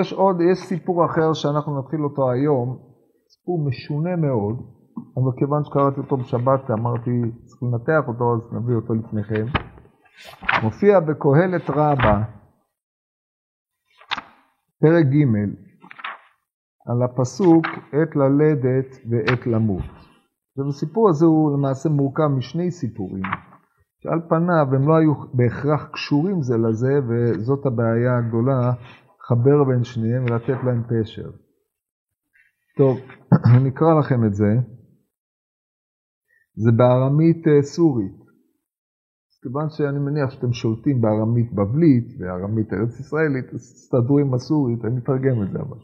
יש עוד, יש סיפור אחר שאנחנו נתחיל אותו היום, סיפור משונה מאוד, אבל כיוון שקראתי אותו בשבת, אמרתי, צריך לנתח אותו, אז נביא אותו לפניכם. מופיע בקהלת רבה, פרק ג', על הפסוק עת ללדת ועת למות. ובסיפור הזה הוא למעשה מורכב משני סיפורים, שעל פניו הם לא היו בהכרח קשורים זה לזה, וזאת הבעיה הגדולה, לחבר בין שניהם ולתת להם פשר. טוב, אני אקרא לכם את זה. זה בארמית אה, סורית. כיוון שאני מניח שאתם שולטים בארמית בבלית וארמית ארץ ישראלית, אז תסתדרו עם הסורית, אני אתרגם את זה אבל.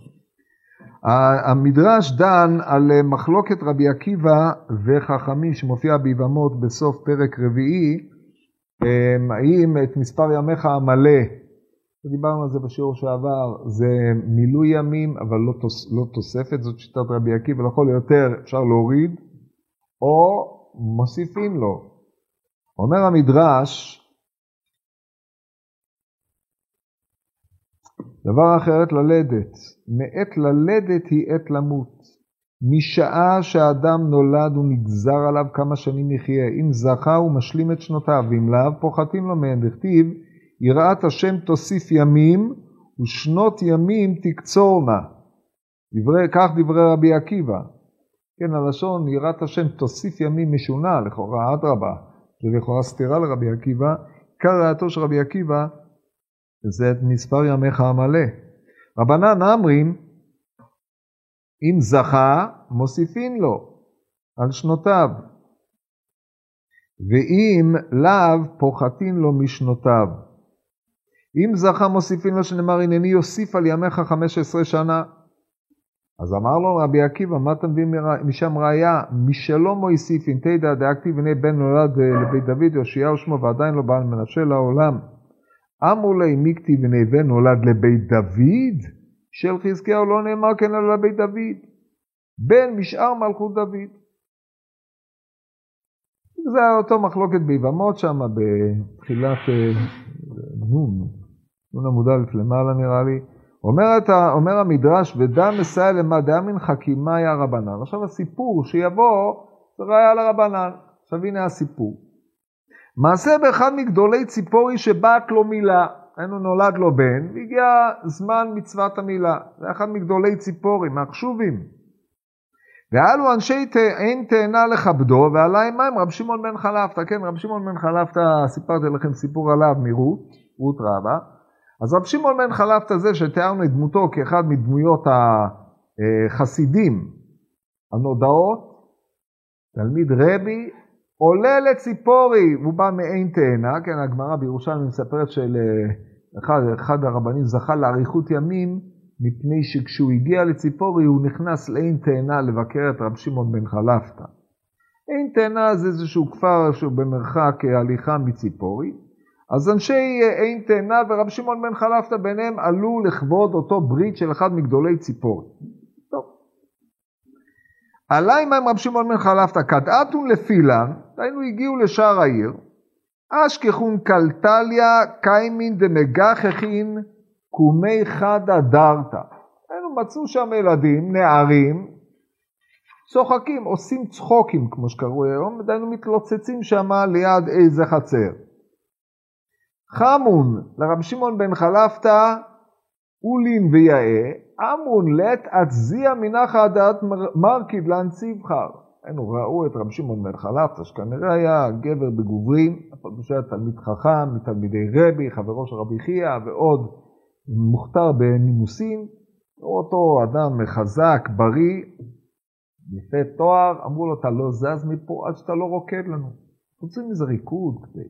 המדרש דן על אה, מחלוקת רבי עקיבא וחכמים שמופיע ביבמות בסוף פרק רביעי, אה, האם את מספר ימיך המלא, דיברנו על זה בשיעור שעבר, זה מילוי ימים אבל לא, תוס, לא תוספת, זאת שיטת רבי עקיבא, לכל יותר אפשר להוריד, או מוסיפים לו. אומר המדרש, דבר אחר עת ללדת, מעת ללדת היא עת למות. משעה שהאדם נולד הוא נגזר עליו כמה שנים יחיה. אם זכה הוא משלים את שנותיו, ואם לאו פוחתים לו מהן. דכתיב, יראת השם תוסיף ימים, ושנות ימים תקצורנה. דברי, כך דברי רבי עקיבא. כן, הלשון יראת השם תוסיף ימים משונה, לכאורה אדרבה, זה לכאורה סתירה לרבי עקיבא. עיקר ראייתו של רבי עקיבא זה את מספר ימיך המלא. רבנן אמרים, אם זכה, מוסיפין לו על שנותיו, ואם לאו, פוחתין לו משנותיו. אם זכה, מוסיפין לו שנאמר, הנני יוסיף על ימיך חמש עשרה שנה. אז אמר לו רבי עקיבא, מה אתה מביא משם ראייה? משלא מוסיפין תדע דאקטיב הנה בן נולד אה, לבית דוד, יאשיהו שמו ועדיין לא בעל מנשה לעולם. אמרו לי מיקטיב הנה בן נולד לבית דוד, של חזקיהו לא נאמר כן אלא לבית דוד. בן משאר מלכות דוד. זה היה אותו מחלוקת ביבמות שם בתחילת אה, נון, נון עמוד א' למעלה נראה לי. אומרת, אומר המדרש, ודע מסייע למה דאמין חכימאי הרבנן. עכשיו הסיפור שיבוא, זה ראיה לרבנן. עכשיו הנה הסיפור. מעשה באחד מגדולי ציפורי שבאת לו מילה, היינו נולד לו בן, והגיע זמן מצוות המילה. זה אחד מגדולי ציפורי, מהחשובים. והלו אנשי אין תאנה לכבדו, ועלה עמהם רב שמעון בן חלפתא. כן, רב שמעון בן חלפתא, סיפרתי לכם סיפור עליו מרות, רות רבה. אז רב שמעון בן חלפתא זה שתיארנו את דמותו כאחד מדמויות החסידים הנודעות, תלמיד רבי, עולה לציפורי, הוא בא מעין תאנה, כן, הגמרא בירושלים מספרת של אחד, אחד הרבנים זכה לאריכות ימים, מפני שכשהוא הגיע לציפורי הוא נכנס לעין תאנה לבקר את רב שמעון בן חלפתא. עין תאנה זה איזשהו כפר שהוא במרחק הליכה מציפורי, אז אנשי עין תאנה ורב שמעון בן חלפתא ביניהם עלו לכבוד אותו ברית של אחד מגדולי ציפורי. טוב. עלה עמהם רב שמעון בן חלפתא, קדעתון לפילן, דהיינו הגיעו לשער העיר, אשכחון קלטליה קיימין דמגחכין קומי חדא דרתא. היינו מצאו שם ילדים, נערים, צוחקים, עושים צחוקים כמו שקראו היום, דהיינו מתלוצצים שם ליד איזה חצר. חמון לרב שמעון בן חלפתא, אולין ויאה, אמון לט אצזיה מנחה הדעת מרקיד להנציבחר. היינו ראו את רב שמעון בן חלפתא, שכנראה היה גבר בגוברים, הוא היה תלמיד חכם, מתלמידי רבי, חברו של רבי חייא, ועוד מוכתר בנימוסים. אותו אדם חזק, בריא, יפה תואר, אמרו לו, אתה לא זז מפה עד שאתה לא רוקד לנו. רוצים איזה ריקוד כדי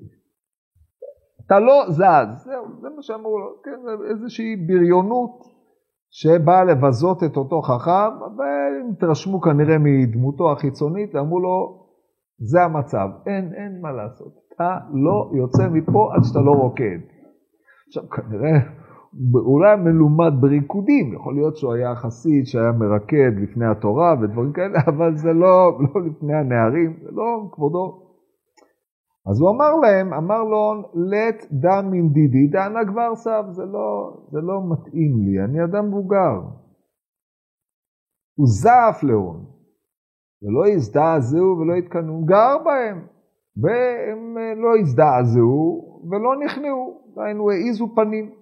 אתה לא זז, זהו, זה מה שאמרו לו, כן, איזושהי בריונות שבאה לבזות את אותו חכם, והם התרשמו כנראה מדמותו החיצונית, ואמרו לו, זה המצב, אין, אין מה לעשות, אתה לא יוצא מפה עד שאתה לא רוקד. עכשיו כנראה, אולי מלומד בריקודים, יכול להיות שהוא היה חסיד שהיה מרקד לפני התורה ודברים כאלה, אבל זה לא, לא לפני הנערים, זה לא כבודו. אז הוא אמר להם, אמר לו, let דם דידי, דענה כבר סב, זה לא, זה לא מתאים לי, אני אדם מבוגר. הוא זעף להון, ולא הזדעזעו ולא התקנאו, גר בהם, והם אה, לא הזדעזעו ולא נכנעו, דהיינו העיזו פנים.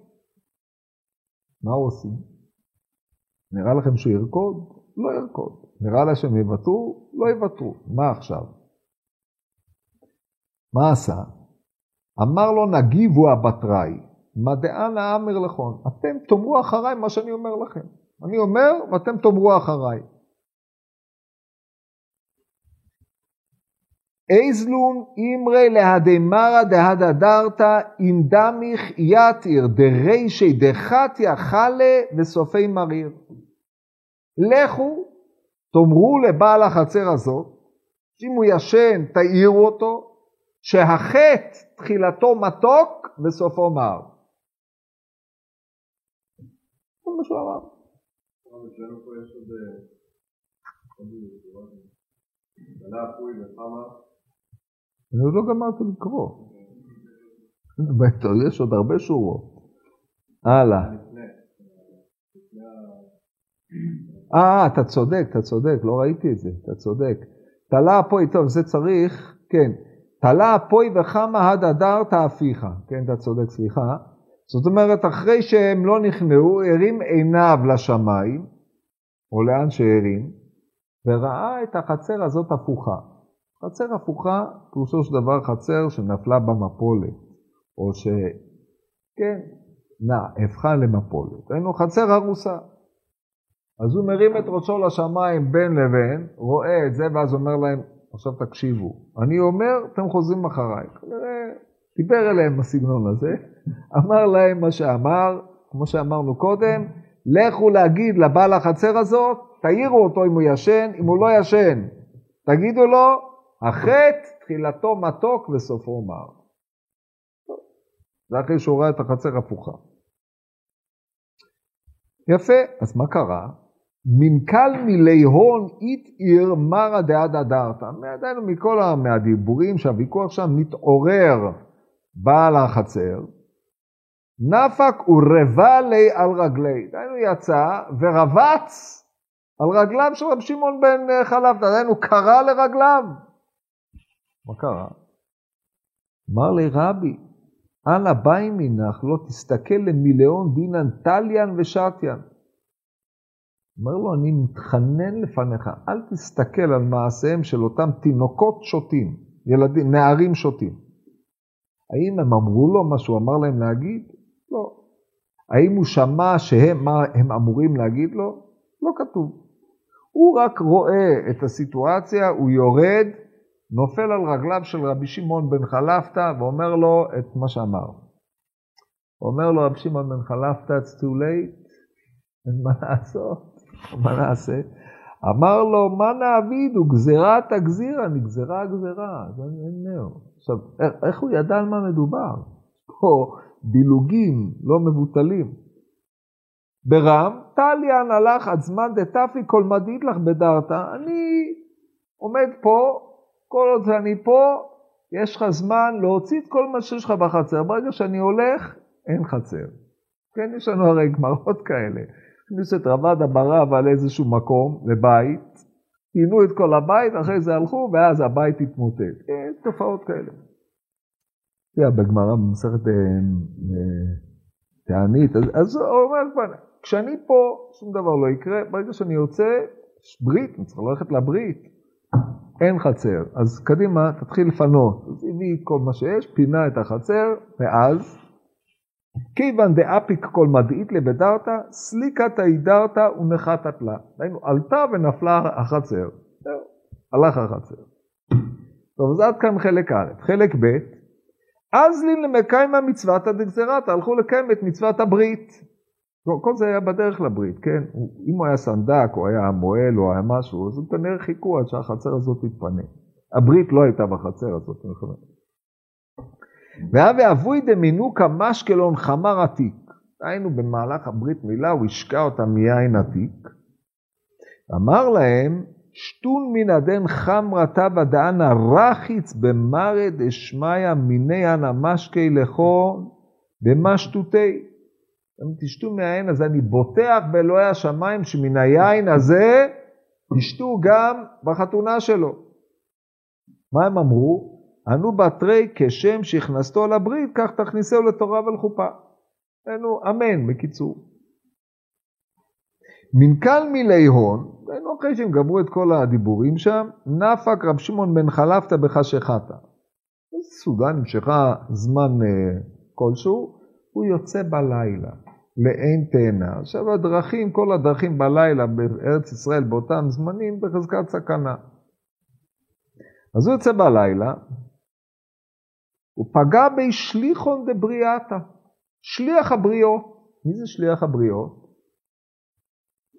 מה הוא עושים? נראה לכם שהוא ירקוד? לא ירקוד. נראה לה שהם יוותרו? לא יוותרו. מה עכשיו? מה עשה? אמר לו נגיבו הבטראי, מדען האמר לכון, אתם תאמרו אחריי מה שאני אומר לכם. אני אומר ואתם תאמרו אחריי. איזלון אימרי להדמרא דהדדרתא אינדמיך יתיר דרישי דחתיה חלה וסופי מריר. לכו, תאמרו לבעל החצר הזאת, שאם הוא ישן תעירו אותו, שהחטא תחילתו מתוק וסופו מר. זה מה שהוא אמר. אני עוד לא גמרתי לקרוא. יש עוד הרבה שורות. הלאה. אה, אתה צודק, אתה צודק, לא ראיתי את זה, אתה צודק. תלה אפוי, טוב, זה צריך, כן. תלה אפוי וחמה עד הדרת אפיך. כן, אתה צודק, סליחה. זאת אומרת, אחרי שהם לא נכנעו, הרים עיניו לשמיים, או לאן שהרים, וראה את החצר הזאת הפוכה. חצר הפוכה, פירושו של דבר חצר שנפלה במפולת, או ש... כן, נע, הפכה למפולת. היינו חצר הרוסה. אז הוא מרים את ראשו לשמיים בין לבין, רואה את זה, ואז אומר להם, עכשיו תקשיבו, אני אומר, אתם חוזרים אחריי. כנראה דיבר אליהם בסגנון הזה, אמר להם מה שאמר, כמו שאמרנו קודם, לכו להגיד לבעל החצר הזאת, תעירו אותו אם הוא ישן, אם הוא לא ישן, תגידו לו, החטא תחילתו מתוק וסופו מר. זה אחרי שהוא ראה את החצר הפוכה. יפה, אז מה קרה? מנכ"ל מילי הון אית עיר מרא דעד דארתא. דהיינו מכל מהדיבורים שהוויכוח שם מתעורר בעל החצר, נפק ורבע לי על רגלי. דהיינו יצא ורבץ על רגליו של רב שמעון בן אה, חלב, דהיינו קרא לרגליו. מה קרה? אמר לי רבי, אנא באי מנך לא תסתכל למיליון דינן טליין ושתיין. אומר לו, אני מתחנן לפניך, אל תסתכל על מעשיהם של אותם תינוקות שוטים, ילדים, נערים שוטים. האם הם אמרו לו מה שהוא אמר להם להגיד? לא. האם הוא שמע שהם, מה הם אמורים להגיד לו? לא כתוב. הוא רק רואה את הסיטואציה, הוא יורד, נופל על רגליו של רבי שמעון בן חלפתא ואומר לו את מה שאמר. אומר לו רבי שמעון בן חלפתא, it's too late, אין מה לעשות. מה נעשה? אמר לו, מה נעביד? הוא גזירת הגזירה, נגזרה הגזירה. אז אני אומר, עכשיו, איך הוא ידע על מה מדובר? פה דילוגים לא מבוטלים. ברם, טליאן הלך עד זמן דתפי כל מדיד לך בדרתא, אני עומד פה, כל עוד אני פה, יש לך זמן להוציא את כל מה שיש לך בחצר. ברגע שאני הולך, אין חצר. כן, יש לנו הרי גמרות כאלה. הכניסו את רבד ברב על איזשהו מקום, לבית, פינו את כל הבית, אחרי זה הלכו, ואז הבית התמוטט. כן, תופעות כאלה. תראה, בגמרא במסכת אה, אה, תענית, אז, הוא אומר, כשאני פה, שום דבר לא יקרה, ברגע שאני יוצא, יש ברית, אני צריך ללכת לברית, אין חצר. אז קדימה, תתחיל לפנות. אז הביא כל מה שיש, פינה את החצר, ואז כיוון דאפיק כל מדעית לבדרתא, סליקתא הידרתא ונחתת לה. היינו, עלתה ונפלה החצר. זהו, הלך החצר. טוב, אז עד כאן חלק א'. חלק ב', אז לי למקיימה מצוות הדגזרתא, הלכו לקיים את מצוות הברית. כל זה היה בדרך לברית, כן? אם הוא היה סנדק, או היה מועל, או היה משהו, אז הם כנראה חיכו עד שהחצר הזאת תתפנה. הברית לא הייתה בחצר הזאת, חושב. והווה אבוי דמינוקה משקלון חמר עתיק. היינו במהלך הברית מילה, הוא השקע אותה מיין עתיק. אמר להם שטון מן הדן חמרא טבא דאנה רחיץ במרא דשמיא מיני אנא משקי לכו במשטותי. אם תשתו מהיין הזה, אני בוטח באלוהי השמיים שמן היין הזה תשתו גם בחתונה שלו. מה הם אמרו? ענו בתרי כשם שהכנסתו לברית, כך תכניסהו לתורה ולחופה. היינו, אמן, בקיצור. מנכ"ל מילי הון, היינו אחרי שהם גמרו את כל הדיבורים שם, נפק רב שמעון בן חלפתא בחשיכתא. סעודה נמשכה זמן uh, כלשהו, הוא יוצא בלילה, לאין תאנה. עכשיו הדרכים, כל הדרכים בלילה בארץ ישראל באותם זמנים בחזקת סכנה. אז הוא יוצא בלילה, הוא פגע בשליחון דבריאתא, שליח הבריאות. מי זה שליח הבריאות?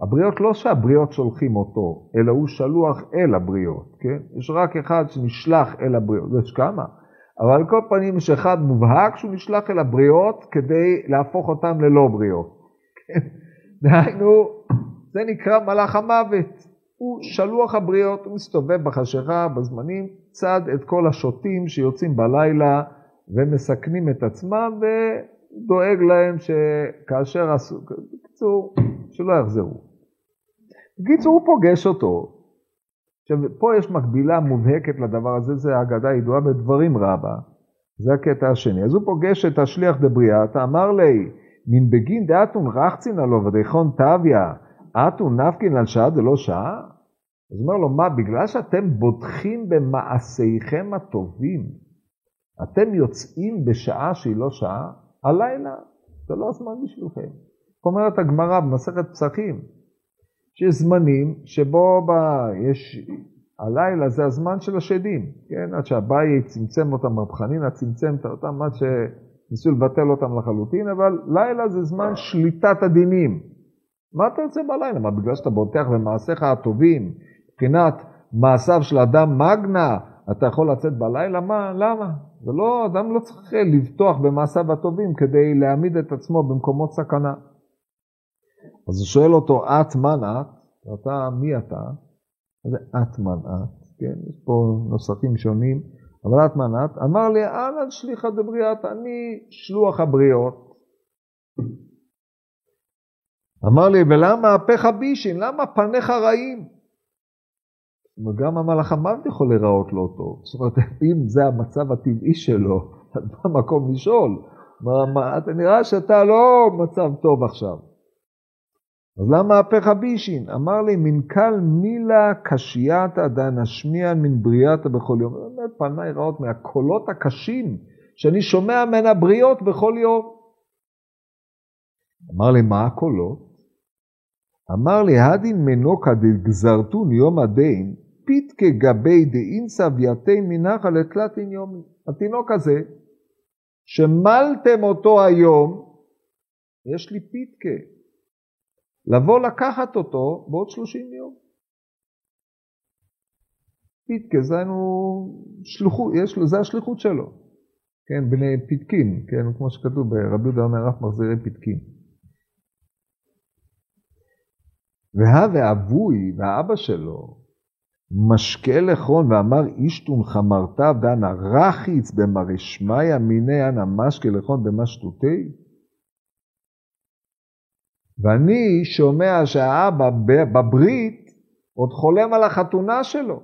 הבריאות לא שהבריאות שולחים אותו, אלא הוא שלוח אל הבריאות, כן? יש רק אחד שנשלח אל הבריאות, יש כמה, אבל על כל פנים יש אחד מובהק שהוא נשלח אל הבריאות כדי להפוך אותם ללא בריאות. כן? דהיינו, זה נקרא מלאך המוות. הוא שלוח הבריות, הוא מסתובב בחשיכה, בזמנים, צד את כל השוטים שיוצאים בלילה ומסכנים את עצמם ודואג להם שכאשר עשו, בקיצור, שלא יחזרו. בקיצור, הוא פוגש אותו. עכשיו, פה יש מקבילה מובהקת לדבר הזה, זה אגדה ידועה בדברים רבה. זה הקטע השני. אז הוא פוגש את השליח דבריאת, אמר לי, מן בגין דאתון רחצין עלו ודייכון תביא, אתון נפקין על שעה דלא שעה? אז אומר לו, מה, בגלל שאתם בוטחים במעשיכם הטובים, אתם יוצאים בשעה שהיא לא שעה? הלילה זה לא הזמן בשבילכם. אומרת הגמרא במסכת פסחים, שיש זמנים שבו בא, יש, הלילה זה הזמן של השדים, כן? עד שהבית צמצם אותם, רב חנינא צמצם אותם עד שניסו לבטל אותם לחלוטין, אבל לילה זה זמן שליטת הדינים. מה אתה יוצא בלילה? מה, בגלל שאתה בוטח במעשיך הטובים, מבחינת מעשיו של אדם מגנה, אתה יכול לצאת בלילה? מה? למה? זה לא, אדם לא צריך לבטוח במעשיו הטובים כדי להעמיד את עצמו במקומות סכנה. אז הוא שואל אותו, את מן את? ואתה, מי אתה? זה את מן את, כן? יש פה נוסחים שונים, אבל את מן את? אמר לי, אנא שליחא דבריאת, אני שלוח הבריות. אמר לי, ולמה אפיך בישין? למה פניך רעים? גם המלאך המוות יכול להיראות לא טוב. זאת אומרת, אם זה המצב הטבעי שלו, אז מה המקום לשאול? מה, מה, אתה נראה שאתה לא מצב טוב עכשיו. אז למה אפיך בישין? אמר לי, מנכ"ל מילה קשייתא דנשמיע מן בריאתא בכל יום. באמת פניי רעות מהקולות הקשים שאני שומע מן הבריות בכל יום. אמר לי, מה הקולות? אמר לי, הדין מנוקא דגזרתון יום הדין, פיתקה גבי דאינסא ויתי מנחה לתלתין יומי. התינוק הזה, שמלתם אותו היום, יש לי פיתקה. לבוא לקחת אותו בעוד 30 יום. פיתקה, זה, שלוחו, יש לו, זה השליחות שלו. כן, בני פיתקין, כן, כמו שכתוב ברבי יהודה אומר אף מחזירי פיתקין. והווה אבוי והאבא שלו משקה לכרון ואמר אישתון חמרתיו דנה רחיץ במרשמיא מיני אנא משקה לכרון במשטותי ואני שומע שהאבא בברית עוד חולם על החתונה שלו,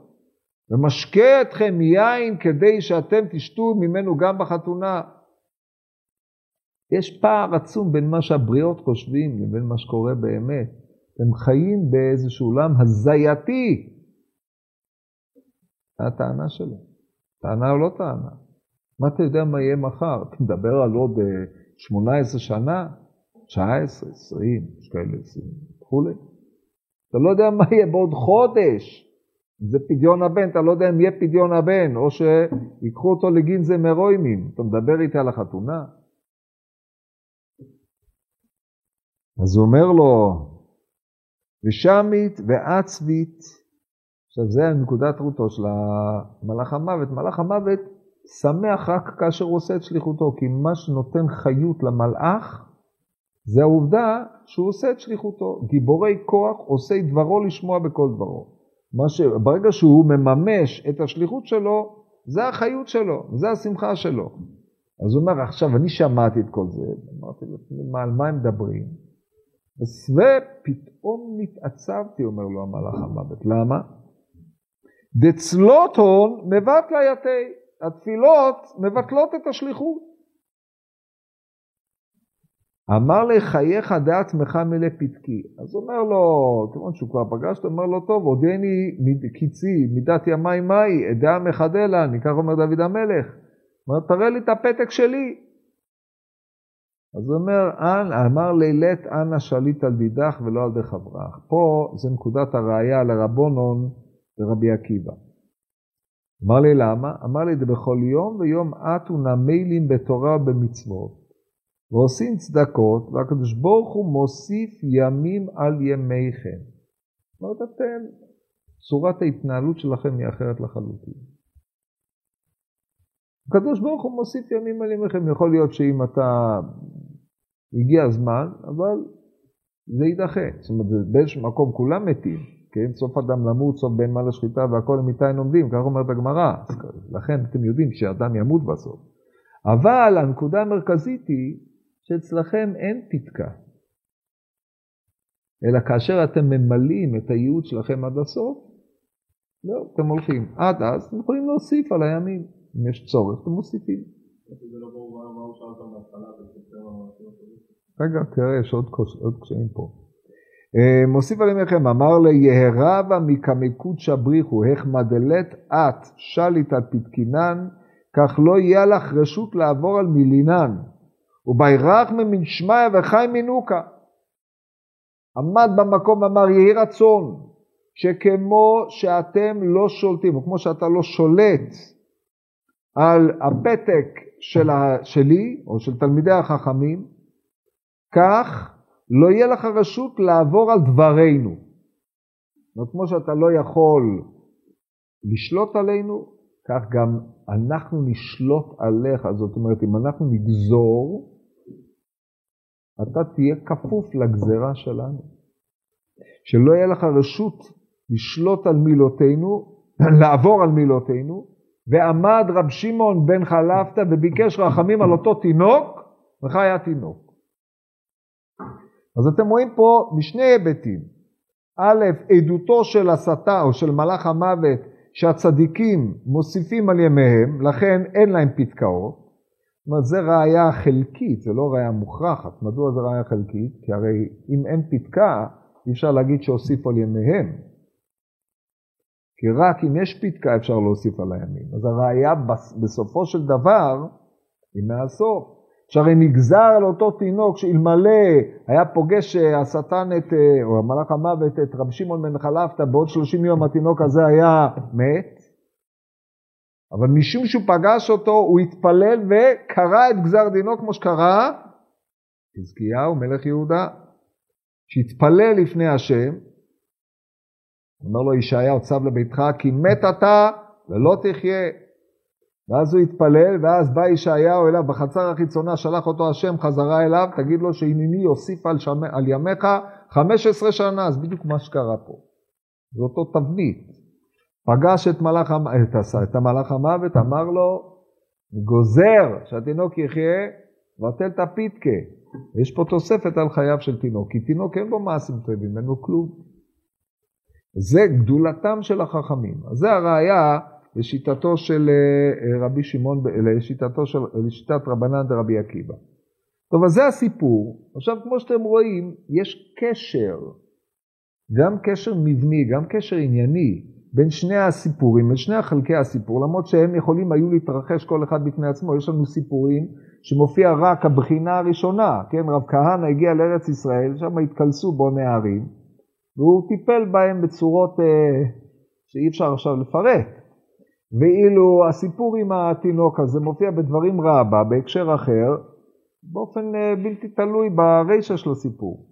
ומשקה אתכם יין כדי שאתם תשתו ממנו גם בחתונה. יש פער עצום בין מה שהבריות חושבים לבין מה שקורה באמת. הם חיים באיזשהו עולם הזייתי. זה הטענה שלו. טענה או לא טענה? מה אתה יודע מה יהיה מחר? אתה מדבר על עוד 18 אה, שנה? 19, 20, יש כאלה 20 וכולי. אתה לא יודע מה יהיה בעוד חודש. זה פדיון הבן, אתה לא יודע אם יהיה פדיון הבן, או שיקחו אותו לגינזה מרוימים. אתה מדבר איתי על החתונה? אז הוא אומר לו, ושמית ועצבית, עכשיו זה נקודת רותו של מלאך המוות. מלאך המוות שמח רק כאשר הוא עושה את שליחותו, כי מה שנותן חיות למלאך זה העובדה שהוא עושה את שליחותו. גיבורי כוח עושי דברו לשמוע בכל דברו. ש... ברגע שהוא מממש את השליחות שלו, זה החיות שלו, זה השמחה שלו. אז הוא אומר, עכשיו אני שמעתי את כל זה, אמרתי לעצמי, על מה הם מדברים? ופתאום נתעצבתי, אומר לו המלאך המוות. למה? דצלות הון מבטלה יתי. התפילות מבטלות את השליחות. אמר לי, חייך דעצמך מלא פתקי. אז אומר לו, כיוון שהוא כבר פגש אותו, אומר לו, טוב, עודני קיצי, מידת ימי מאי, אדע מחדלה, אני כך אומר דוד המלך. אומר, תראה לי את הפתק שלי. אז הוא אומר, אמר לילת אנא שליט על דידך ולא על די חברך. פה זה נקודת הראייה לרבונון ורבי עקיבא. אמר לי למה? אמר לי, בכל יום ויום אתו נמיילים בתורה ובמצוות. ועושים צדקות, והקדוש ברוך הוא מוסיף ימים על ימיכם. זאת אומרת, אתם, צורת ההתנהלות שלכם היא אחרת לחלוטין. הקדוש ברוך הוא מוסיף ימים על ימיכם. יכול להיות שאם אתה, הגיע הזמן, אבל זה יידחה. זאת אומרת, באיזשהו מקום כולם מתים, כן? סוף אדם למות, סוף בין מה לשחיטה והכל למיתה אין עומדים, כך אומרת הגמרא. לכן אתם יודעים שאדם ימות בסוף. אבל הנקודה המרכזית היא שאצלכם אין פתקה. אלא כאשר אתם ממלאים את הייעוד שלכם עד הסוף, לא, אתם הולכים. עד אז אתם יכולים להוסיף על הימים. אם יש צורך, אתם מוסיפים. רגע, תראה, יש עוד, קשיים פה. אה, מוסיף על ימיכם, אמר ליהרבה מקמקות שבריחו, החמדלת את שליט על פתקינן, כך לא יהיה לך רשות לעבור על מילינן. ובירך ממין שמיא וחי מנוקה. עמד במקום ואמר יהי רצון שכמו שאתם לא שולטים, או כמו שאתה לא שולט על הפתק של ה, שלי או של תלמידי החכמים, כך לא יהיה לך רשות לעבור על דברינו. זאת כמו שאתה לא יכול לשלוט עלינו, כך גם אנחנו נשלוט עליך. זאת אומרת, אם אנחנו נגזור, אתה תהיה כפוף לגזרה שלנו. שלא יהיה לך רשות לשלוט על מילותינו, לעבור על מילותינו, ועמד רב שמעון בן חלפתא וביקש רחמים על אותו תינוק, וכך היה תינוק. אז אתם רואים פה משני היבטים. א', עדותו של השטן או של מלאך המוות שהצדיקים מוסיפים על ימיהם, לכן אין להם פתקאות. זאת אומרת, זה ראייה חלקית, זה לא ראייה מוכרחת. מדוע זה ראייה חלקית? כי הרי אם אין פתקה, אי אפשר להגיד שהוסיפו על ימיהם. כי רק אם יש פתקה אפשר להוסיף על הימים. אז הראייה בסופו של דבר היא מהסוף. שהרי נגזר על אותו תינוק שאלמלא היה פוגש השטן את, או המלאך המוות את רב שמעון בן חלפתא, בעוד 30 יום התינוק הזה היה מת, אבל משום שהוא פגש אותו, הוא התפלל וקרא את גזר דינו כמו שקרא חזקיהו מלך יהודה, שהתפלל לפני השם, אומר לו ישעיהו צב לביתך כי מת אתה ולא תחיה. ואז הוא התפלל, ואז בא ישעיהו אליו בחצר החיצונה, שלח אותו השם חזרה אליו, תגיד לו שהנני יוסיף על, שמ... על ימיך 15 שנה, אז בדיוק מה שקרה פה. זה אותו תבנית. פגש את מלאך, את, את המלאך המוות, אמר לו, גוזר שהתינוק יחיה, בטל את הפיתקה. יש פה תוספת על חייו של תינוק, כי תינוק אין בו מעשים טובים, אין לו כלום. זה גדולתם של החכמים. אז זה הראייה לשיטתו של אה, רבי שמעון, לשיטתו של, לשיטת רבנן דרבי עקיבא. טוב, אז זה הסיפור. עכשיו, כמו שאתם רואים, יש קשר, גם קשר מבני, גם קשר ענייני, בין שני הסיפורים, בין שני חלקי הסיפור, למרות שהם יכולים היו להתרחש כל אחד בפני עצמו. יש לנו סיפורים שמופיע רק הבחינה הראשונה, כן, רב כהנא הגיע לארץ ישראל, שם התקלסו בו נערים, והוא טיפל בהם בצורות אה, שאי אפשר עכשיו לפרט. ואילו הסיפור עם התינוק הזה מופיע בדברים רבה, בהקשר אחר, באופן אה, בלתי תלוי ברישא של הסיפור.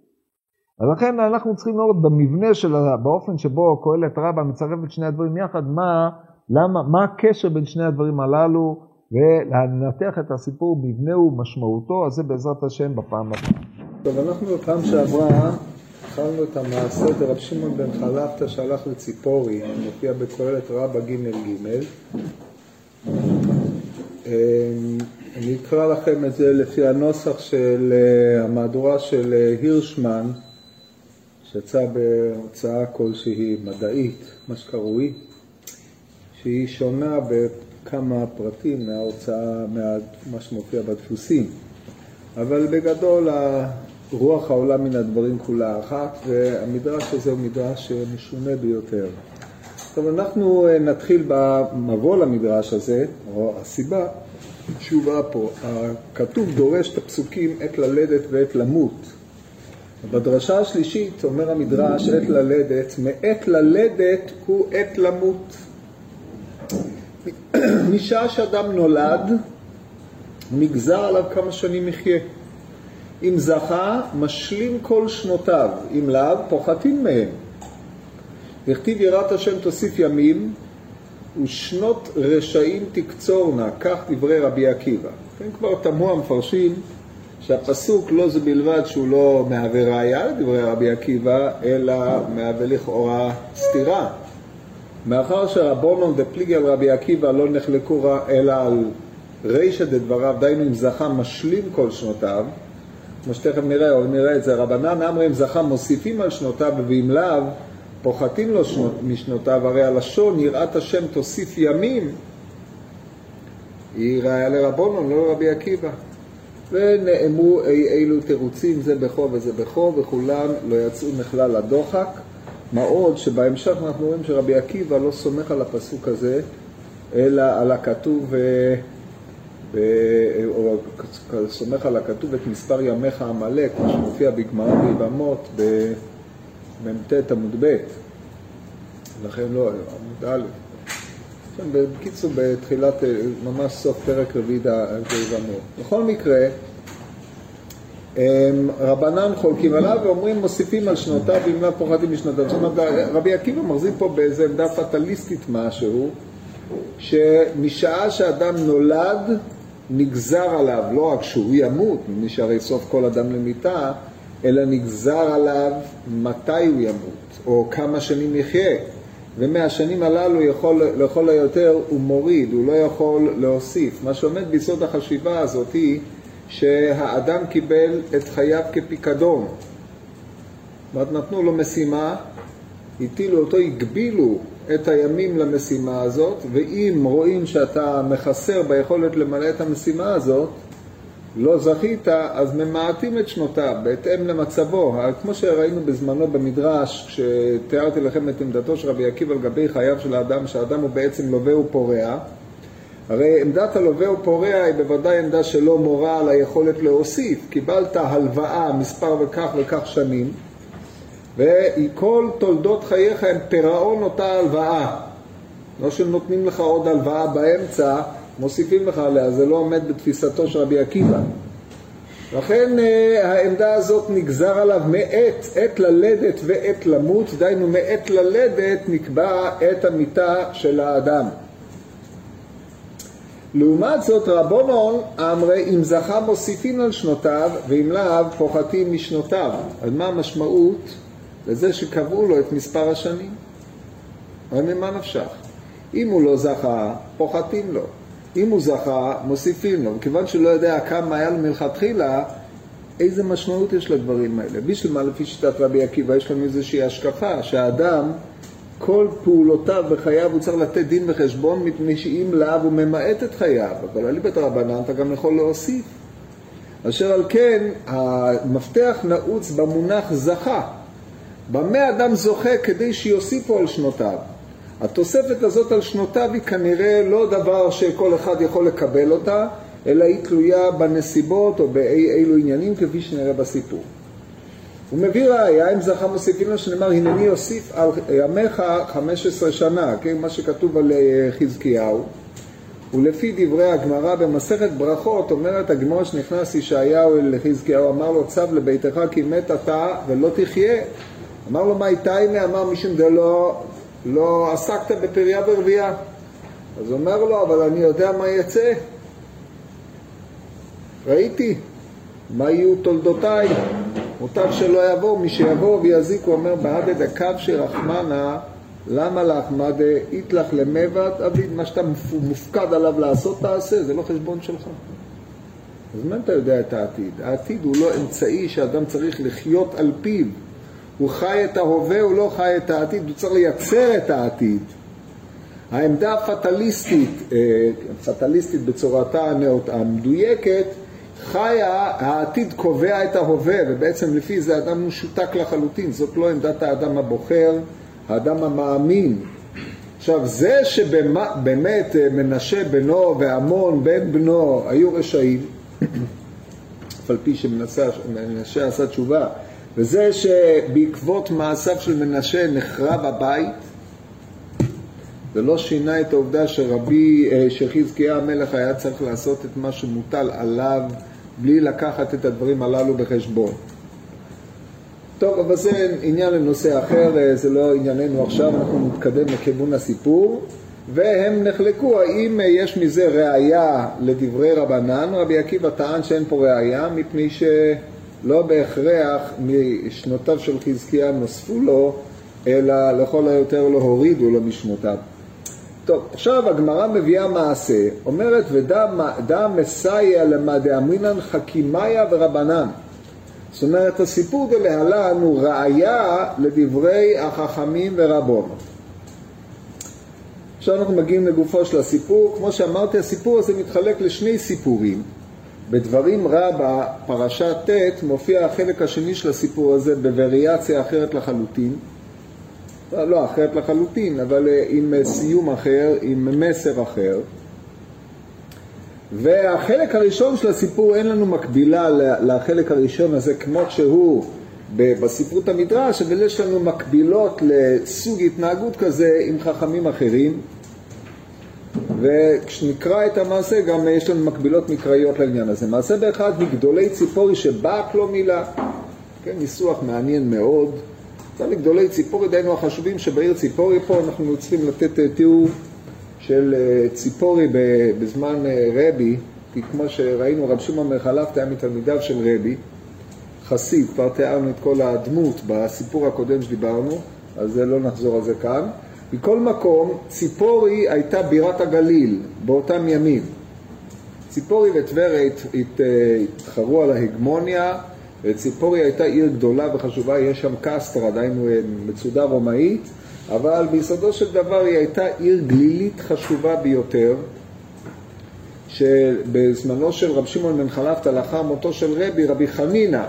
אז לכן אנחנו צריכים לראות במבנה של, באופן שבו קהלת רבה מצרף את שני הדברים יחד, מה, למה, מה הקשר בין שני הדברים הללו, ולנתח את הסיפור מבנהו ומשמעותו, אז זה בעזרת השם בפעם הבאה. טוב, אנחנו בפעם שעברה התחלנו את המעשה דרב שמעון בן חלפתא שהלך לציפורי, מופיע בכהלת רבה ג' ג'. אמ, אני אקרא לכם את זה לפי הנוסח של אה, המהדורה של אה, הירשמן, שיצא בהוצאה כלשהי מדעית, מה שקרוי, שהיא שונה בכמה פרטים מההוצאה, מה שמופיע בדפוסים. אבל בגדול רוח העולם מן הדברים כולה אחת, והמדרש הזה הוא מדרש משונה ביותר. טוב, אנחנו אה, נתחיל במבוא למדרש הזה, או הסיבה שהוא בא פה. הכתוב דורש את הפסוקים עת ללדת ועת למות. בדרשה השלישית אומר המדרש עת ללדת, מעת ללדת הוא עת למות. משעה שאדם נולד, נגזר עליו כמה שנים יחיה. אם זכה, משלים כל שנותיו, אם לאו, פוחתים מהם. וכתיב יראת השם תוסיף ימים, ושנות רשעים תקצורנה, כך דברי רבי עקיבא. כן, כבר תמו המפרשים שהפסוק לא זה בלבד שהוא לא מהווה ראייה לדברי רבי עקיבא, אלא מהווה לכאורה סתירה. מאחר שרבונון דפליגי על רבי עקיבא לא נחלקו אלא על רישא דדבריו, דהיינו אם זכה משלים כל שנותיו, כמו שתכף נראה, או נראה את זה, רבנן אמרי אם זכה מוסיפים על שנותיו ואם לאו פוחתים לו שנות, משנותיו, הרי הלשון יראת השם תוסיף ימים היא ראיה לרבונון, לא לרבי עקיבא. ונאמרו אי אילו תירוצים זה בכו וזה בכו וכולם לא יצאו מכלל הדוחק מה עוד שבהמשך אנחנו רואים שרבי עקיבא לא סומך על הפסוק הזה אלא על הכתוב או סומך על הכתוב את מספר ימיך עמלק, כמו שמופיע בגמרא ביבמות במ"ט עמוד ב', לכן לא, עמוד א'. בקיצור, בתחילת, ממש סוף פרק רביעי ביבמות. בכל מקרה, רבנן חולקים עליו ואומרים מוסיפים על שנותיו ואם לא פוחדים משנותיו. זאת אומרת, רבי עקיבא מחזיק פה באיזה עמדה פטליסטית משהו, שמשעה שאדם נולד, נגזר עליו לא רק שהוא ימות, מפני שהרי סוף כל אדם למיתה, אלא נגזר עליו מתי הוא ימות, או כמה שנים יחיה. ומהשנים הללו יכול, לכל היותר הוא מוריד, הוא לא יכול להוסיף. מה שעומד ביסוד החשיבה הזאת היא שהאדם קיבל את חייו כפיקדון. זאת אומרת, נתנו לו משימה, הטילו אותו, הגבילו את הימים למשימה הזאת, ואם רואים שאתה מחסר ביכולת למלא את המשימה הזאת, לא זכית, אז ממעטים את שנותיו, בהתאם למצבו. כמו שראינו בזמנו במדרש, כשתיארתי לכם את עמדתו של רבי עקיבא לגבי חייו של האדם, שהאדם הוא בעצם לווה ופורע, הרי עמדת הלווה ופורע היא בוודאי עמדה שלא מורה על היכולת להוסיף. קיבלת הלוואה מספר וכך וכך שנים, וכל תולדות חייך הם פירעון אותה הלוואה. לא שנותנים לך עוד הלוואה באמצע, מוסיפים לך עליה, זה לא עומד בתפיסתו של רבי עקיבא. לכן אה, העמדה הזאת נגזר עליו מעת, עת ללדת ועת למות, דהיינו מעת ללדת נקבע עת המיתה של האדם. לעומת זאת רבונון אמרי אם זכה מוסיפים על שנותיו ואם לאו פוחתים משנותיו. אז מה המשמעות? לזה שקבעו לו את מספר השנים. הרי ממה נפשך? אם הוא לא זכה, פוחתים לו. אם הוא זכה, מוסיפים לו. מכיוון שהוא לא יודע כמה היה לו מלכתחילה, איזה משמעות יש לדברים האלה. בשביל מה לפי שיטת רבי עקיבא יש לנו איזושהי השקפה שהאדם, כל פעולותיו בחייו הוא צריך לתת דין וחשבון מפני שאם לאו הוא ממעט את חייו, אבל בית רבנן אתה גם יכול להוסיף. אשר על כן, המפתח נעוץ במונח זכה. במה אדם זוכה כדי שיוסיפו על שנותיו? התוספת הזאת על שנותיו היא כנראה לא דבר שכל אחד יכול לקבל אותה, אלא היא תלויה בנסיבות או באילו עניינים כפי שנראה בסיפור. הוא מביא ראיה, אם זכה מוסיפים לו שנאמר, הנני אוסיף על ימיך 15 שנה, כן, מה שכתוב על אה, חזקיהו. ולפי דברי הגמרא במסכת ברכות, אומרת הגמרא שנכנס ישעיהו אל חזקיהו, אמר לו צו לביתך כי מת אתה ולא תחיה. אמר לו, מה איתה הנה? אמר, משום דלא לא עסקת בפריה ורבייה. אז אומר לו, אבל אני יודע מה יצא. ראיתי, מה יהיו תולדותיי. מוטב שלא יבוא, מי שיבוא ויזיק, הוא אומר, בעדה דקב שרחמנה, למה לך, מה דאית לך למבט אביד, מה שאתה מופקד עליו לעשות תעשה, זה לא חשבון שלך. אז מה אתה יודע את העתיד? העתיד הוא לא אמצעי שאדם צריך לחיות על פיו. הוא חי את ההווה, הוא לא חי את העתיד, הוא צריך לייצר את העתיד. העמדה הפטליסטית, אה, פטליסטית בצורתה המדויקת, חיה, העתיד קובע את ההווה, ובעצם לפי זה אדם משותק לחלוטין, זאת לא עמדת האדם הבוחר, האדם המאמין. עכשיו, זה שבאמת אה, מנשה בנו ועמון בן בנו היו רשעים, אף על פי שמנשה עשה תשובה, וזה שבעקבות מעשיו של מנשה נחרב הבית, זה לא שינה את העובדה שרבי, אה, שחזקיה המלך היה צריך לעשות את מה שמוטל עליו בלי לקחת את הדברים הללו בחשבון. טוב, אבל זה עניין לנושא אחר, אה, זה לא ענייננו עכשיו, אנחנו נתקדם לכיוון הסיפור. והם נחלקו האם אה, יש מזה ראייה לדברי רבנן, רבי עקיבא טען שאין פה ראייה מפני שלא בהכרח משנותיו של חזקיה נוספו לו, אלא לכל היותר לא הורידו לו משמותיו. טוב, עכשיו הגמרא מביאה מעשה, אומרת ודא מסייע למה דאמרינן חכימיה ורבנן. זאת אומרת, הסיפור דלהלן הוא ראייה לדברי החכמים ורבונות. עכשיו אנחנו מגיעים לגופו של הסיפור. כמו שאמרתי, הסיפור הזה מתחלק לשני סיפורים. בדברים רבה, פרשה ט', מופיע החלק השני של הסיפור הזה בווריאציה אחרת לחלוטין. לא אחרת לחלוטין, אבל אה, עם אה, סיום אחר, עם מסר אחר. והחלק הראשון של הסיפור, אין לנו מקבילה לחלק הראשון הזה כמו שהוא בספרות המדרש, אבל יש לנו מקבילות לסוג התנהגות כזה עם חכמים אחרים. וכשנקרא את המעשה גם יש לנו מקבילות מקראיות לעניין הזה. מעשה באחד מגדולי ציפורי שבאת לו מילה. כן, ניסוח מעניין מאוד. זה מגדולי ציפורי, דהיינו החשובים שבעיר ציפורי פה אנחנו צריכים לתת אה, תיאור של אה, ציפורי בזמן אה, רבי, כי כמו שראינו רב שמעון בן חלפתא היה מתלמידיו של רבי, חסיד, כבר תיארנו את כל הדמות בסיפור הקודם שדיברנו, אז לא נחזור על זה כאן. מכל מקום, ציפורי הייתה בירת הגליל באותם ימים. ציפורי וטבריה התחרו על ההגמוניה, וציפורי הייתה עיר גדולה וחשובה, יש שם קסטרה, דהיינו מצודה רומאית, אבל ביסודו של דבר היא הייתה עיר גלילית חשובה ביותר, שבזמנו של רב שמעון בן חלפתא, לאחר מותו של רבי, רבי חנינא,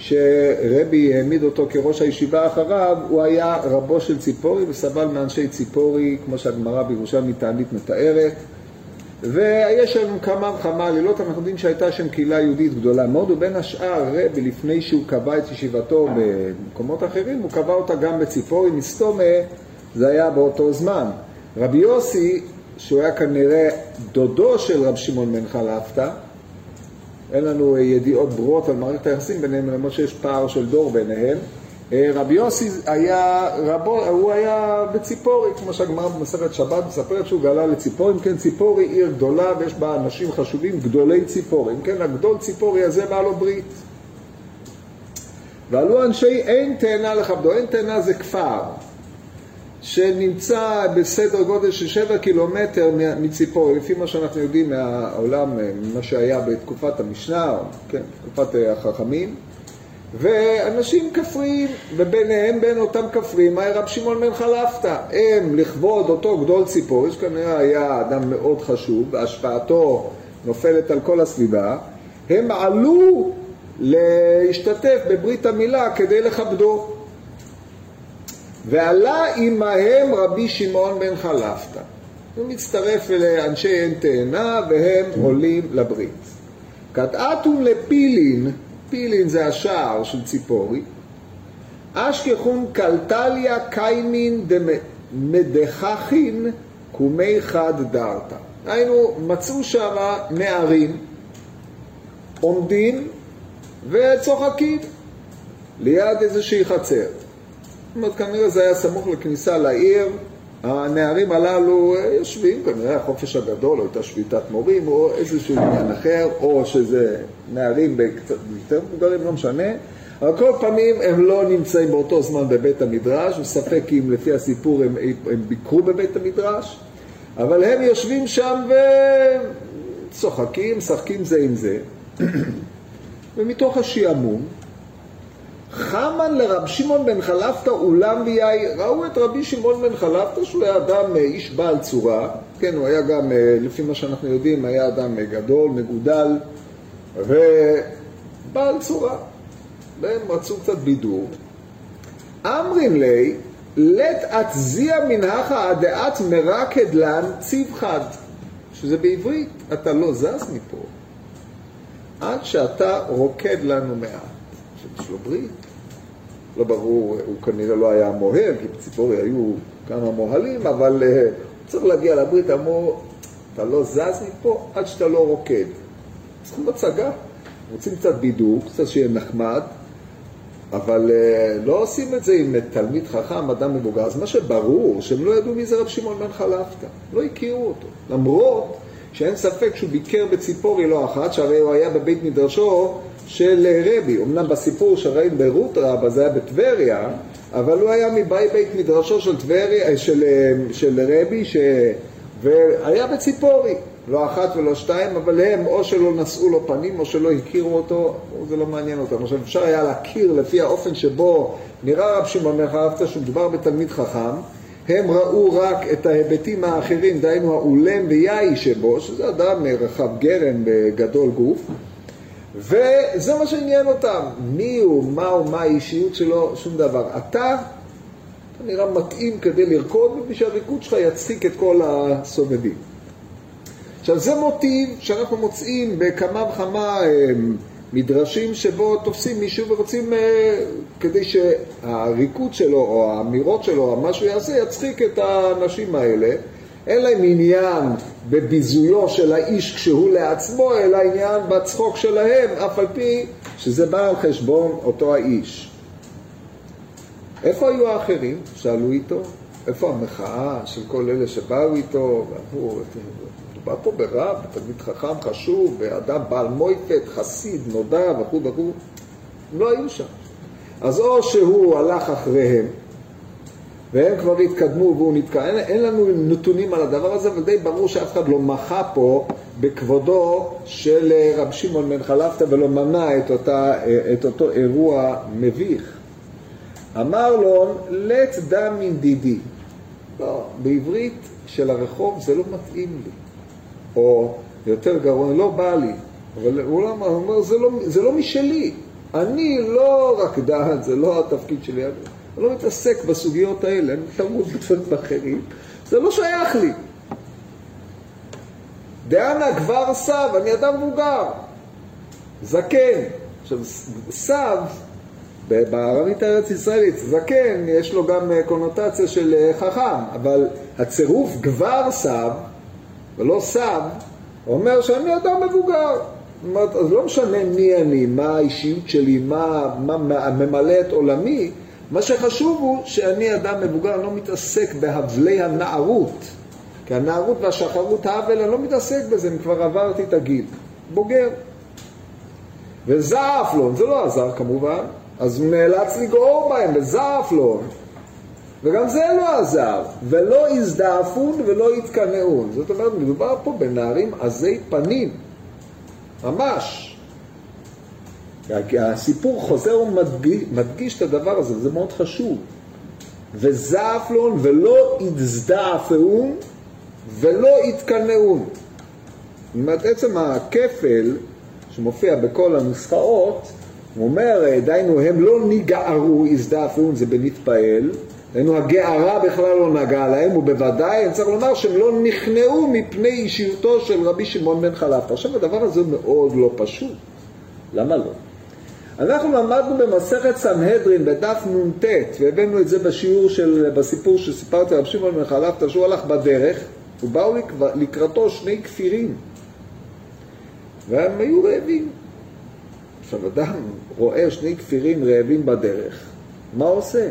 שרבי העמיד אותו כראש הישיבה אחריו, הוא היה רבו של ציפורי וסבל מאנשי ציפורי, כמו שהגמרא בירושלמי תענית מתארת. ויש לנו כמה וכמה עלילות, אנחנו יודעים שהייתה שם קהילה יהודית גדולה מאוד, ובין השאר רבי, לפני שהוא קבע את ישיבתו במקומות אחרים, הוא קבע אותה גם בציפורי, מסתומה, זה היה באותו זמן. רבי יוסי, שהוא היה כנראה דודו של רב שמעון בן חלפתא, אין לנו ידיעות ברורות על מערכת היחסים ביניהם, למרות שיש פער של דור ביניהם. אה, רבי יוסי היה, רבו, הוא היה בציפורי, כמו שהגמרא במסכת שבת מספרת שהוא גלה לציפורי, אם כן ציפורי עיר גדולה ויש בה אנשים חשובים, גדולי ציפורי, אם כן הגדול ציפורי הזה בא לו ברית. ועלו אנשי אין תאנה לכבדו, אין תאנה זה כפר שנמצא בסדר גודל של שבע קילומטר מציפורי, לפי מה שאנחנו יודעים מהעולם, ממה שהיה בתקופת המשנה, כן, תקופת החכמים. ואנשים כפריים, וביניהם, בין אותם כפריים, היה רב שמעון בן חלפתא. הם, לכבוד אותו גדול ציפור, שכנראה היה אדם מאוד חשוב, והשפעתו נופלת על כל הסביבה, הם עלו להשתתף בברית המילה כדי לכבדו. ועלה עמהם רבי שמעון בן חלפתא. הוא מצטרף לאנשי עין תאנה והם עולים לברית. קטעתום לפילין פילין זה השער של ציפורי, אשכחון קלטליה קיימין דמדחכין קומי חד דרתא. היינו, מצאו שם נערים עומדים וצוחקים ליד איזושהי חצר. זאת אומרת, כנראה זה היה סמוך לכניסה לעיר, הנערים הללו יושבים, כנראה החופש הגדול, או הייתה שביתת מורים, או איזשהו עניין אחר, או שזה נערים קצת יותר מבוגרים, לא משנה, על כל פנים הם לא נמצאים באותו זמן בבית המדרש, וספק אם לפי הסיפור הם, הם ביקרו בבית המדרש, אבל הם יושבים שם וצוחקים, משחקים זה עם זה, ומתוך השעמום חמן לרב שמעון בן חלפתא אולם ויאי, ראו את רבי שמעון בן חלפתא שהוא היה אדם, אה, איש בעל צורה, כן, הוא היה גם, אה, לפי מה שאנחנו יודעים, היה אדם אה, גדול, מגודל ובעל צורה, והם רצו קצת בידור. אמרים לי, לית אתזיע מנהכה הדעת מרקד לן ציב חד, שזה בעברית, אתה לא זז מפה עד שאתה רוקד לנו מעט. שיש לו ברית. לא ברור, הוא כנראה לא היה מוהל, כי בציפורי היו כמה מוהלים, אבל uh, צריך להגיע לברית, אמרו, אתה לא זז מפה עד שאתה לא רוקד. צריכים הצגה, רוצים קצת בידוק, קצת שיהיה נחמד, אבל uh, לא עושים את זה עם תלמיד חכם, אדם מבוגר. אז מה שברור, שהם לא ידעו מי זה רב שמעון בן חלפתא, לא הכירו אותו. למרות שאין ספק שהוא ביקר בציפורי לא אחת, שהרי הוא היה בבית מדרשו של רבי. אמנם בסיפור שראינו ברות רבה זה היה בטבריה, אבל הוא היה מבאי בית מדרשו של, טבריה, של, של רבי, ש... והיה בציפורי. לא אחת ולא שתיים, אבל הם או שלא נשאו לו פנים או שלא הכירו אותו, זה לא מעניין אותם. עכשיו אפשר היה להכיר לפי האופן שבו נראה רב שמעון בן חרפתא שמדובר בתלמיד חכם, הם ראו רק את ההיבטים האחרים, דהיינו האולם ויאי שבו, שזה אדם רחב גרם וגדול גוף, וזה מה שעניין אותם. מי הוא, מה הוא, מה האישיות שלו, שום דבר. אתה, אתה נראה מתאים כדי לרקוד, מפני שהריקוד שלך יצחיק את כל הסובבים. עכשיו זה מוטיב שאנחנו מוצאים בכמה וכמה אה, מדרשים שבו תופסים מישהו ורוצים, אה, כדי שהריקוד שלו או האמירות שלו או מה שהוא יעשה יצחיק את האנשים האלה. אין להם עניין בביזויו של האיש כשהוא לעצמו, אלא עניין בצחוק שלהם, אף על פי שזה בא על חשבון אותו האיש. איפה היו האחרים? שאלו איתו. איפה המחאה של כל אלה שבאו איתו ואמרו, מדובר פה ברב, תלמיד חכם חשוב, באדם בעל מויפת, חסיד, נודע וכו' וכו'. לא היו שם. אז או שהוא הלך אחריהם, והם כבר התקדמו והוא נתקע. אין, אין לנו נתונים על הדבר הזה, ודי ברור שאף אחד לא מחה פה בכבודו של אה, רב שמעון בן חלפתא ולא מנע את, אותה, אה, את אותו אירוע מביך. אמר לו, לט דם דידי. לא, בעברית של הרחוב זה לא מתאים לי. או יותר גרוע, לא בא לי. אבל הוא לא אומר, זה לא, זה לא משלי. אני לא רק דעת, זה לא התפקיד שלי. אני לא מתעסק בסוגיות האלה, אני מתעמוד בדברים אחרים, זה לא שייך לי. דאנה כבר סב, אני אדם מבוגר, זקן. עכשיו, סב, בערבית הארץ ישראלית, זקן, יש לו גם אה, קונוטציה של אה, חכם, אבל הצירוף גבר סב, ולא סב, אומר שאני אדם מבוגר. זאת אומרת, אז לא משנה מי אני, מה האישיות שלי, מה, מה ממלא את עולמי, מה שחשוב הוא שאני אדם מבוגר, אני לא מתעסק בהבלי הנערות. כי הנערות והשחרות האבל, אני לא מתעסק בזה, אני כבר עברתי את הגיל. בוגר. וזעף לו, זה לא עזר כמובן, אז נאלץ לגרור בהם, וזעף לו. וגם זה לא עזר, ולא הזדעפון ולא התקנאון. זאת אומרת, מדובר פה בנערים עזי פנים, ממש. הסיפור חוזר ומדגיש את הדבר הזה, זה מאוד חשוב. וזעפלון ולא יזדעפון ולא יתקנאון. זאת אומרת, עצם הכפל שמופיע בכל הנוסחאות, הוא אומר, דהיינו, הם לא ניגערו, יזדעפון זה בנתפעל, דהיינו, הגערה בכלל לא נגעה להם, ובוודאי, אני צריך לומר שהם לא נכנעו מפני אישיותו של רבי שמעון בן חלפתא. עכשיו, הדבר הזה מאוד לא פשוט. למה לא? אנחנו למדנו במסכת סנהדרין בדף נ"ט, והבאנו את זה בשיעור של, בסיפור שסיפרתי רב שמעון בן חלפתא, שהוא הלך בדרך, ובאו לקראתו שני כפירים, והם היו רעבים. עכשיו, אדם רואה שני כפירים רעבים בדרך, מה עושה?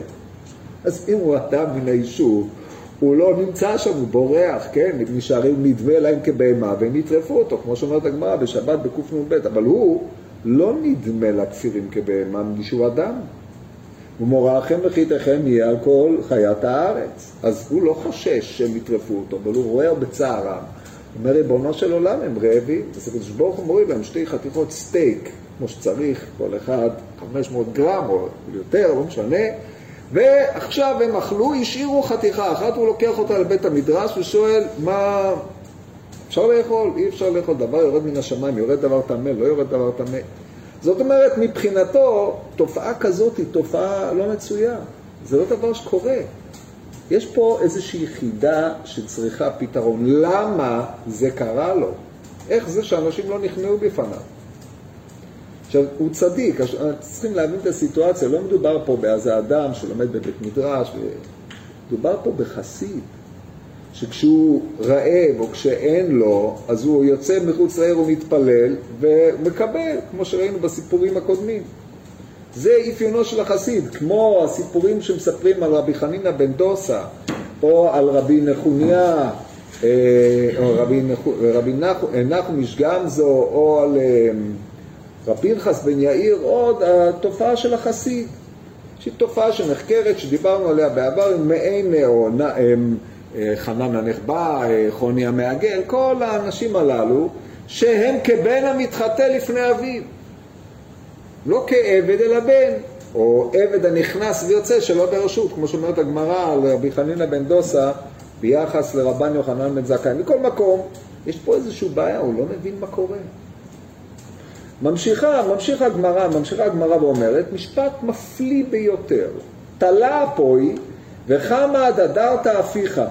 אז אם הוא אדם מן היישוב, הוא לא נמצא שם, הוא בורח, כן? נשארים נדמה להם כבהמה והם יטרפו אותו, כמו שאומרת הגמרא בשבת בקנ"ב, אבל הוא לא נדמה לכפירים כבהמה שהוא אדם. ומוראכם וחיתכם יהיה על כל חיית הארץ. אז הוא לא חושש שהם יטרפו אותו, אבל הוא רואה בצערם. אומר, ריבונו של עולם, הם רעבים. אז הקדוש ברוך הוא מוריד להם שתי חתיכות סטייק, כמו שצריך, כל אחד 500 גרם או יותר, לא משנה. ועכשיו הם אכלו, השאירו חתיכה אחת, הוא לוקח אותה לבית המדרש ושואל, מה... אפשר לאכול? אי אפשר לאכול. דבר יורד מן השמיים, יורד דבר טמא, לא יורד דבר טמא. זאת אומרת, מבחינתו, תופעה כזאת היא תופעה לא מצויה. זה לא דבר שקורה. יש פה איזושהי חידה שצריכה פתרון. למה זה קרה לו? איך זה שאנשים לא נכנעו בפניו? עכשיו, הוא צדיק, צריכים להבין את הסיטואציה, לא מדובר פה באיזה אדם שלומד בבית מדרש, מדובר פה בחסיד. שכשהוא רעב או כשאין לו, אז הוא יוצא מחוץ לעיר ומתפלל ומקבל, כמו שראינו בסיפורים הקודמים. זה אפיונו של החסיד, כמו הסיפורים שמספרים על רבי חנינא בן דוסה, או על רבי נחוניה, אה, או רבי, רבי נחום איש גמזו, או על אה, רבי פנחס בן יאיר, עוד התופעה של החסיד, שהיא תופעה שנחקרת, שדיברנו עליה בעבר, מעין אה, חנן הנחבא, אה, חוני המעגל, כל האנשים הללו שהם כבן המתחטא לפני אביו. לא כעבד אלא בן, או עבד הנכנס ויוצא שלא ברשות, כמו שאומרת הגמרא על רבי חנינא בן דוסה ביחס לרבן יוחנן בן זכאי. מכל מקום, יש פה איזושהי בעיה, הוא לא מבין מה קורה. ממשיכה, ממשיכה הגמרא, ממשיכה הגמרא ואומרת, משפט מפליא ביותר. תלה אפוי וחמא הדדרת אפיך. זאת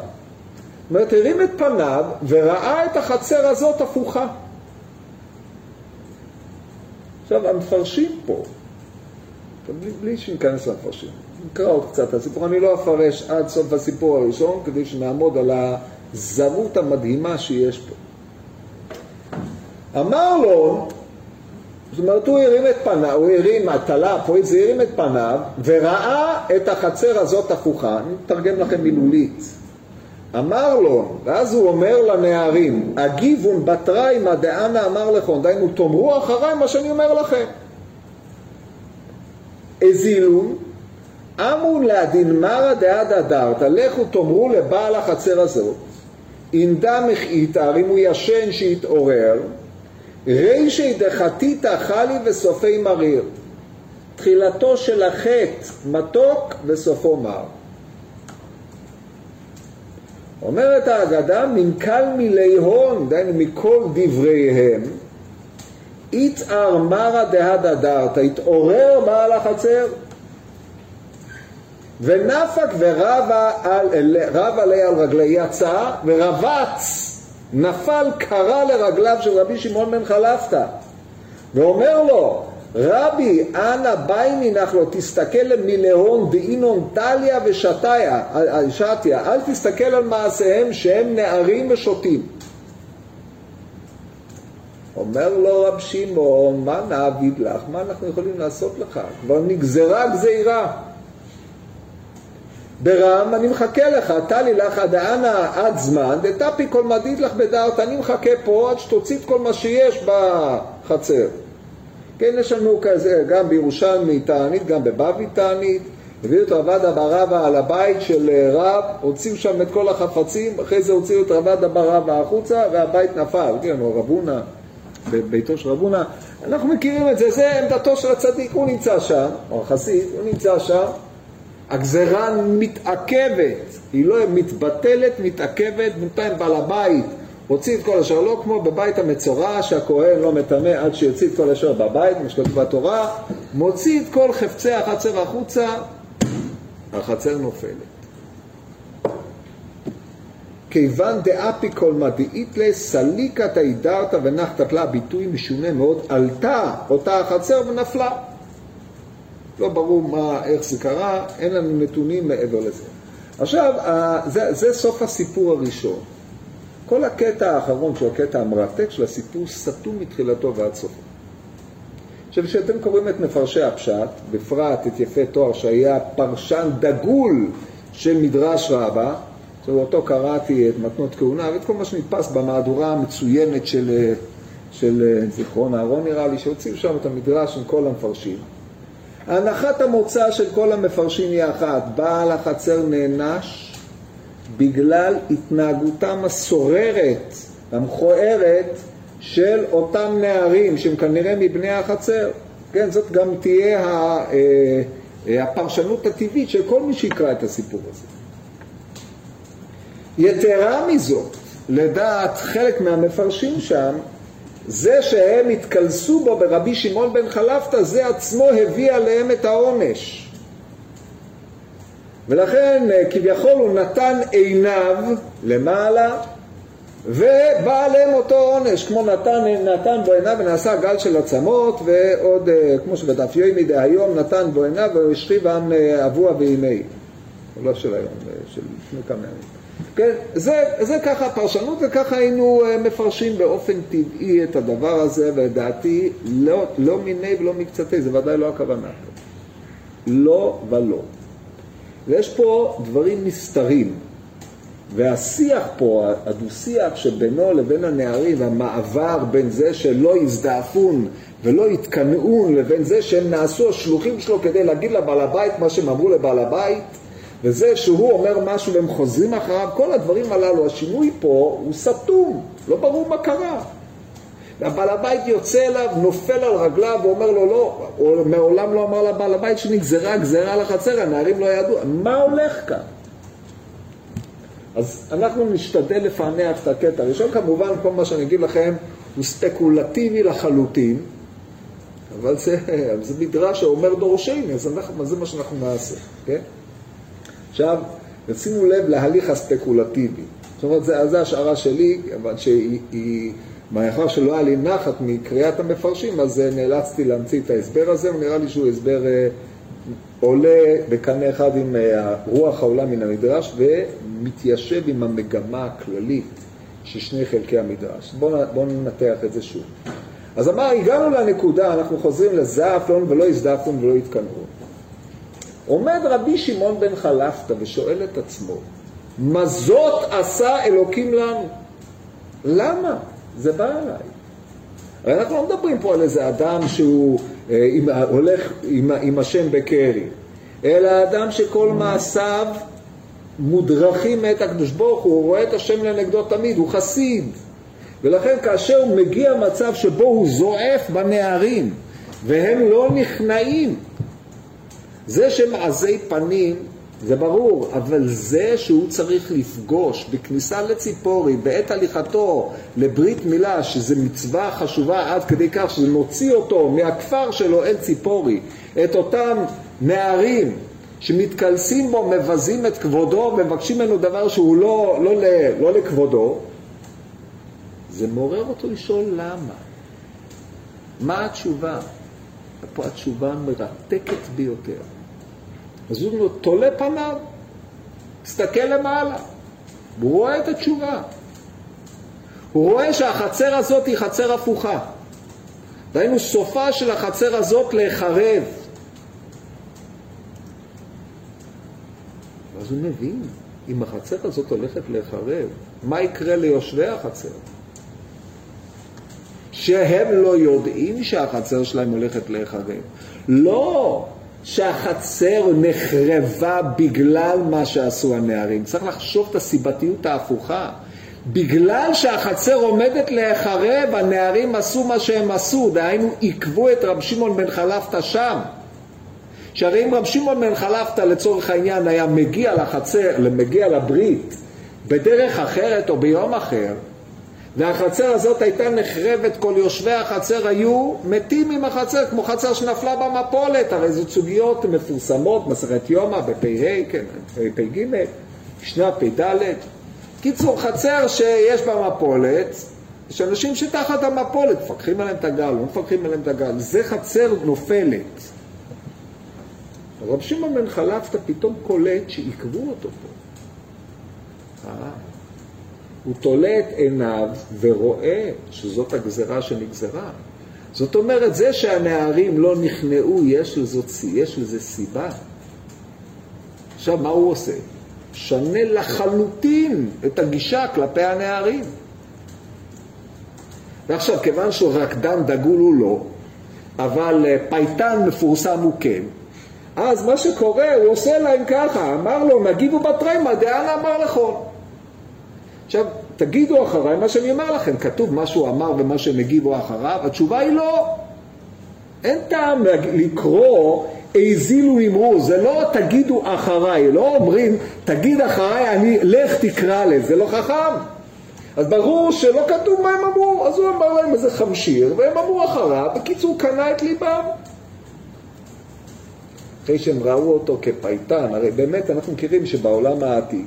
אומרת, הרים את פניו וראה את החצר הזאת הפוכה. עכשיו, המפרשים פה, בלי, בלי שניכנס למפרשים, נקרא עוד קצת את הסיפור, אני לא אפרש עד סוף הסיפור הראשון, כדי שנעמוד על הזרות המדהימה שיש פה. אמר לו, זאת אומרת, הוא הרים את פניו, הוא הרים, התלה, פה זה הרים את פניו, וראה את החצר הזאת הפוכה. אני מתרגם לכם מילולית. אמר לו, ואז הוא אומר לנערים, הגיבון בתריימא דאנה אמר לכם, דהיינו תאמרו אחריי מה שאני אומר לכם. הזילון, אמון להדין מרא דעד דארתא, לכו תאמרו לבעל החצר הזאת, אם דם החעיתר, אם הוא ישן שיתעורר, רישי דחתיתא חלי וסופי מריר. תחילתו של החטא מתוק וסופו מר. אומרת האגדה, מנכ"ל מילי הון, דהיינו מכל דבריהם, יתער מרא דהדה דרתא, התעורר בעל החצר, ונפק ורב עליה על רגלי יצא, ורבץ נפל קרה לרגליו של רבי שמעון בן חלפתא. ואומר לו רבי אנא בייני נחלו תסתכל מלהון דאינון טליה ושתיה שתיה אל תסתכל על מעשיהם שהם נערים ושותים. אומר לו רב שמעון מה נעביד לך? מה אנחנו יכולים לעשות לך? כבר נגזרה גזירה ברם, אני מחכה לך, טלי לך עד אנה עד זמן, דתפי כל מדיד לך בדעת, אני מחכה פה עד שתוציא את כל מה שיש בחצר. כן, יש לנו כזה, גם בירושלמי תענית, גם בבבלי תענית, הביאו את רבד אבא רבא על הבית של אה, רב, הוציאו שם את כל החפצים, אחרי זה הוציאו את רבד אבא רבא החוצה והבית נפל, כן, או רבונה, בביתו של רבונה. אנחנו מכירים את זה, זה עמדתו של הצדיק, הוא נמצא שם, או החסיד, הוא נמצא שם, הגזרה מתעכבת, היא לא מתבטלת, מתעכבת, בינתיים בעל הבית הוציא את כל אשר לא כמו בבית המצורע שהכהן לא מטמא עד שיוציא את כל אשר בבית, כמו שכתוב בתורה, מוציא את כל חפצי החצר החוצה, החצר נופלת. כיוון דאפי כל מדיעית לסליקת הידרת ונחתת לה ביטוי משונה מאוד, עלתה אותה החצר ונפלה. לא ברור מה, איך זה קרה, אין לנו נתונים מעבר לזה. עכשיו, זה, זה סוף הסיפור הראשון. כל הקטע האחרון, שהוא הקטע המרתק של הסיפור, סתום מתחילתו ועד סופו. עכשיו, כשאתם קוראים את מפרשי הפשט, בפרט את יפה תואר שהיה פרשן דגול של מדרש רבה, אותו קראתי את מתנות כהונה ואת כל מה שנתפס במהדורה המצוינת של של אה, זיכרון אהרון נראה לי, שהוציאו שם את המדרש עם כל המפרשים. הנחת המוצא של כל המפרשים היא אחת, בעל החצר נענש בגלל התנהגותם הסוררת, המכוערת, של אותם נערים שהם כנראה מבני החצר. כן, זאת גם תהיה אה, הפרשנות הטבעית של כל מי שיקרא את הסיפור הזה. יתרה מזאת, לדעת חלק מהמפרשים שם, זה שהם התקלסו בו ברבי שמעון בן חלפתא, זה עצמו הביא עליהם את העונש. ולכן אה, כביכול הוא נתן עיניו למעלה ובא עליהם אותו עונש, כמו נתן, נתן בו עיניו ונעשה גל של עצמות ועוד, אה, כמו שבדף יומי דהיום, נתן בו עיניו והשחיב עם אה, אבוה בימי. לא של היום, של לפני כמה ימים. כן? זה, זה ככה הפרשנות וככה היינו אה, מפרשים באופן טבעי את הדבר הזה, ולדעתי לא, לא מיני ולא מקצתי, זה ודאי לא הכוונה. לא ולא. ויש פה דברים נסתרים, והשיח פה, הדו-שיח שבינו לבין הנערים, המעבר בין זה שלא יזדעפון ולא יתקנאון, לבין זה שהם נעשו השלוחים שלו כדי להגיד לבעל הבית מה שהם אמרו לבעל הבית, וזה שהוא אומר משהו והם חוזרים אחריו, כל הדברים הללו, השינוי פה הוא סתום, לא ברור מה קרה. והבעל הבית יוצא אליו, נופל על רגליו ואומר לו לא, הוא מעולם לא אמר לבעל הבית שנגזרה גזרה על החצר, הנערים לא ידעו, מה הולך כאן? אז אנחנו נשתדל לפענח את הקטע הראשון, כמובן כל מה שאני אגיד לכם הוא ספקולטיבי לחלוטין, אבל זה, זה מדרש שאומר דורשני, אז אנחנו, זה מה שאנחנו נעשה, כן? עכשיו, שימו לב להליך הספקולטיבי. זאת אומרת, זו השערה שלי, אבל שהיא, מאחר שלא היה לי נחת מקריאת המפרשים, אז אה, נאלצתי להמציא את ההסבר הזה, ונראה לי שהוא הסבר אה, עולה בקנה אחד עם אה, רוח העולם מן המדרש, ומתיישב עם המגמה הכללית של שני חלקי המדרש. בואו בוא ננתח את זה שוב. אז אמר, הגענו לנקודה, אנחנו חוזרים לזעפון ולא הזדעפון ולא התקנאו. עומד רבי שמעון בן חלפתא ושואל את עצמו, מה זאת עשה אלוקים לנו? למה? זה בא אליי. הרי אנחנו לא מדברים פה על איזה אדם שהוא אה, עם, הולך עם, עם השם בקרי, אלא אדם שכל מעשיו מודרכים מאת הקדוש ברוך הוא, הוא רואה את השם לנגדו תמיד, הוא חסיד. ולכן כאשר מגיע מצב שבו הוא זועף בנערים והם לא נכנעים, זה שמעזי פנים זה ברור, אבל זה שהוא צריך לפגוש בכניסה לציפורי, בעת הליכתו לברית מילה, שזו מצווה חשובה עד כדי כך שזה מוציא אותו מהכפר שלו אל ציפורי, את אותם נערים שמתקלסים בו, מבזים את כבודו, מבקשים ממנו דבר שהוא לא, לא, לא לכבודו, זה מעורר אותו לשאול למה. מה התשובה? פה התשובה מרתקת ביותר. אז הוא תולה פניו, מסתכל למעלה, הוא רואה את התשובה. הוא רואה שהחצר הזאת היא חצר הפוכה. דהיינו, סופה של החצר הזאת להיחרב. אז הוא מבין, אם החצר הזאת הולכת להיחרב, מה יקרה ליושבי החצר? שהם לא יודעים שהחצר שלהם הולכת להיחרב. לא, שהחצר נחרבה בגלל מה שעשו הנערים. צריך לחשוב את הסיבתיות ההפוכה. בגלל שהחצר עומדת להיחרב, הנערים עשו מה שהם עשו, דהיינו עיכבו את רב שמעון בן חלפתא שם. שהרי אם רב שמעון בן חלפתא לצורך העניין היה מגיע לחצר, מגיע לברית, בדרך אחרת או ביום אחר, והחצר הזאת הייתה נחרבת, כל יושבי החצר היו מתים עם החצר, כמו חצר שנפלה במפולת, הרי זו סוגיות מפורסמות, מסכת יומא בפ"ה, כן, פ"ג, משנה פ"ד. קיצור, חצר שיש בה מפולת, יש אנשים שתחת המפולת, מפקחים עליהם את הגל, לא מפקחים עליהם את הגל, זה חצר נופלת. רב שמעון בן חלפתא פתאום קולט שעיכבו אותו פה. אה, הוא תולה את עיניו ורואה שזאת הגזרה שנגזרה. זאת אומרת, זה שהנערים לא נכנעו, יש, לזאת, יש לזה סיבה. עכשיו, מה הוא עושה? שנה לחלוטין את הגישה כלפי הנערים. ועכשיו, כיוון שהוא רקדן דגול הוא לא, אבל אה, פייטן מפורסם הוא כן, אז מה שקורה, הוא עושה להם ככה, אמר לו, נגידו בתרימה, דאנה אמר לכון. עכשיו, תגידו אחריי מה שאני אומר לכם, כתוב מה שהוא אמר ומה שהם הגיבו אחריו, התשובה היא לא. אין טעם לקרוא האזילו אמרו, זה לא תגידו אחריי, לא אומרים תגיד אחריי, אני, לך תקרא לזה, זה לא חכם. אז ברור שלא כתוב מה הם אמרו, אז הוא אמר להם איזה חמשיר, והם אמרו אחריו, בקיצור קנה את ליבם. אחרי שהם ראו אותו כפייטן, הרי באמת אנחנו מכירים שבעולם העתיק,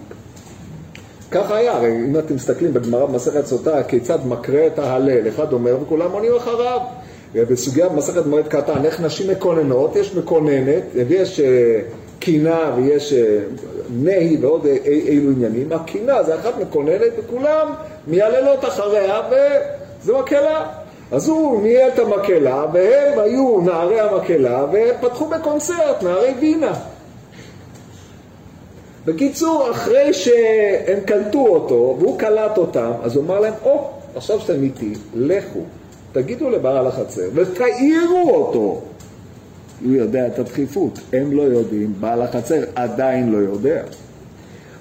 ככה היה, הרי אם אתם מסתכלים בגמרא במסכת סוטה, כיצד מקרה את ההלל, אחד אומר וכולם עונים אחריו. בסוגיה במסכת מועד קטן, איך נשים מקוננות, יש מקוננת, ויש אה, קינה ויש אה, נהי ועוד אילו עניינים. הקינה זה אחת מקוננת וכולם מייללות אחריה וזו מקהלה. אז הוא ניהל את המקהלה והם היו נערי המקהלה ופתחו בקונצרט, נערי וינה. בקיצור, אחרי שהם קלטו אותו והוא קלט אותם, אז הוא אמר להם, או, oh, עכשיו שאתם איתי, לכו. תגידו לבעל החצר ותעירו אותו. הוא יודע את הדחיפות, הם לא יודעים, בעל החצר עדיין לא יודע.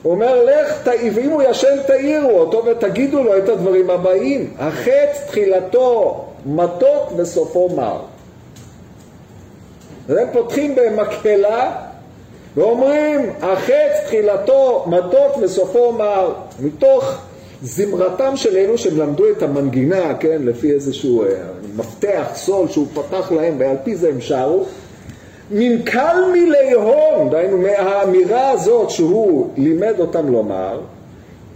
הוא אומר, לך, ואם הוא ישן תעירו אותו ותגידו לו את הדברים הבאים. החטא תחילתו מתוק וסופו מר. אז הם פותחים במקהלה ואומרים, החטא תחילתו מתוק וסופו מר. מתוך זמרתם של אלו שהם למדו את המנגינה, כן, לפי איזשהו אה, מפתח סול שהוא פתח להם ועל פי זה הם שרו, מנכ"ל מליהון, דהיינו מהאמירה הזאת שהוא לימד אותם לומר,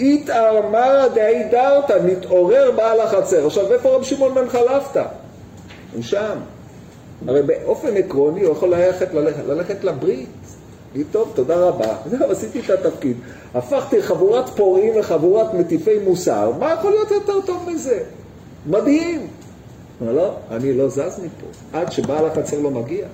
התארמר דהידרתא, מתעורר בעל החצר. עכשיו, איפה רב שמעון בן חלפתא? הוא שם. הרי באופן עקרוני הוא יכול ללכת, ללכת, ללכת לברית. לי טוב, תודה רבה. זהו, עשיתי את התפקיד. הפכתי חבורת פורעים לחבורת מטיפי מוסר. מה יכול להיות יותר טוב מזה? מדהים. אבל לא, אני לא זז מפה, עד שבעל החצר לא מגיע.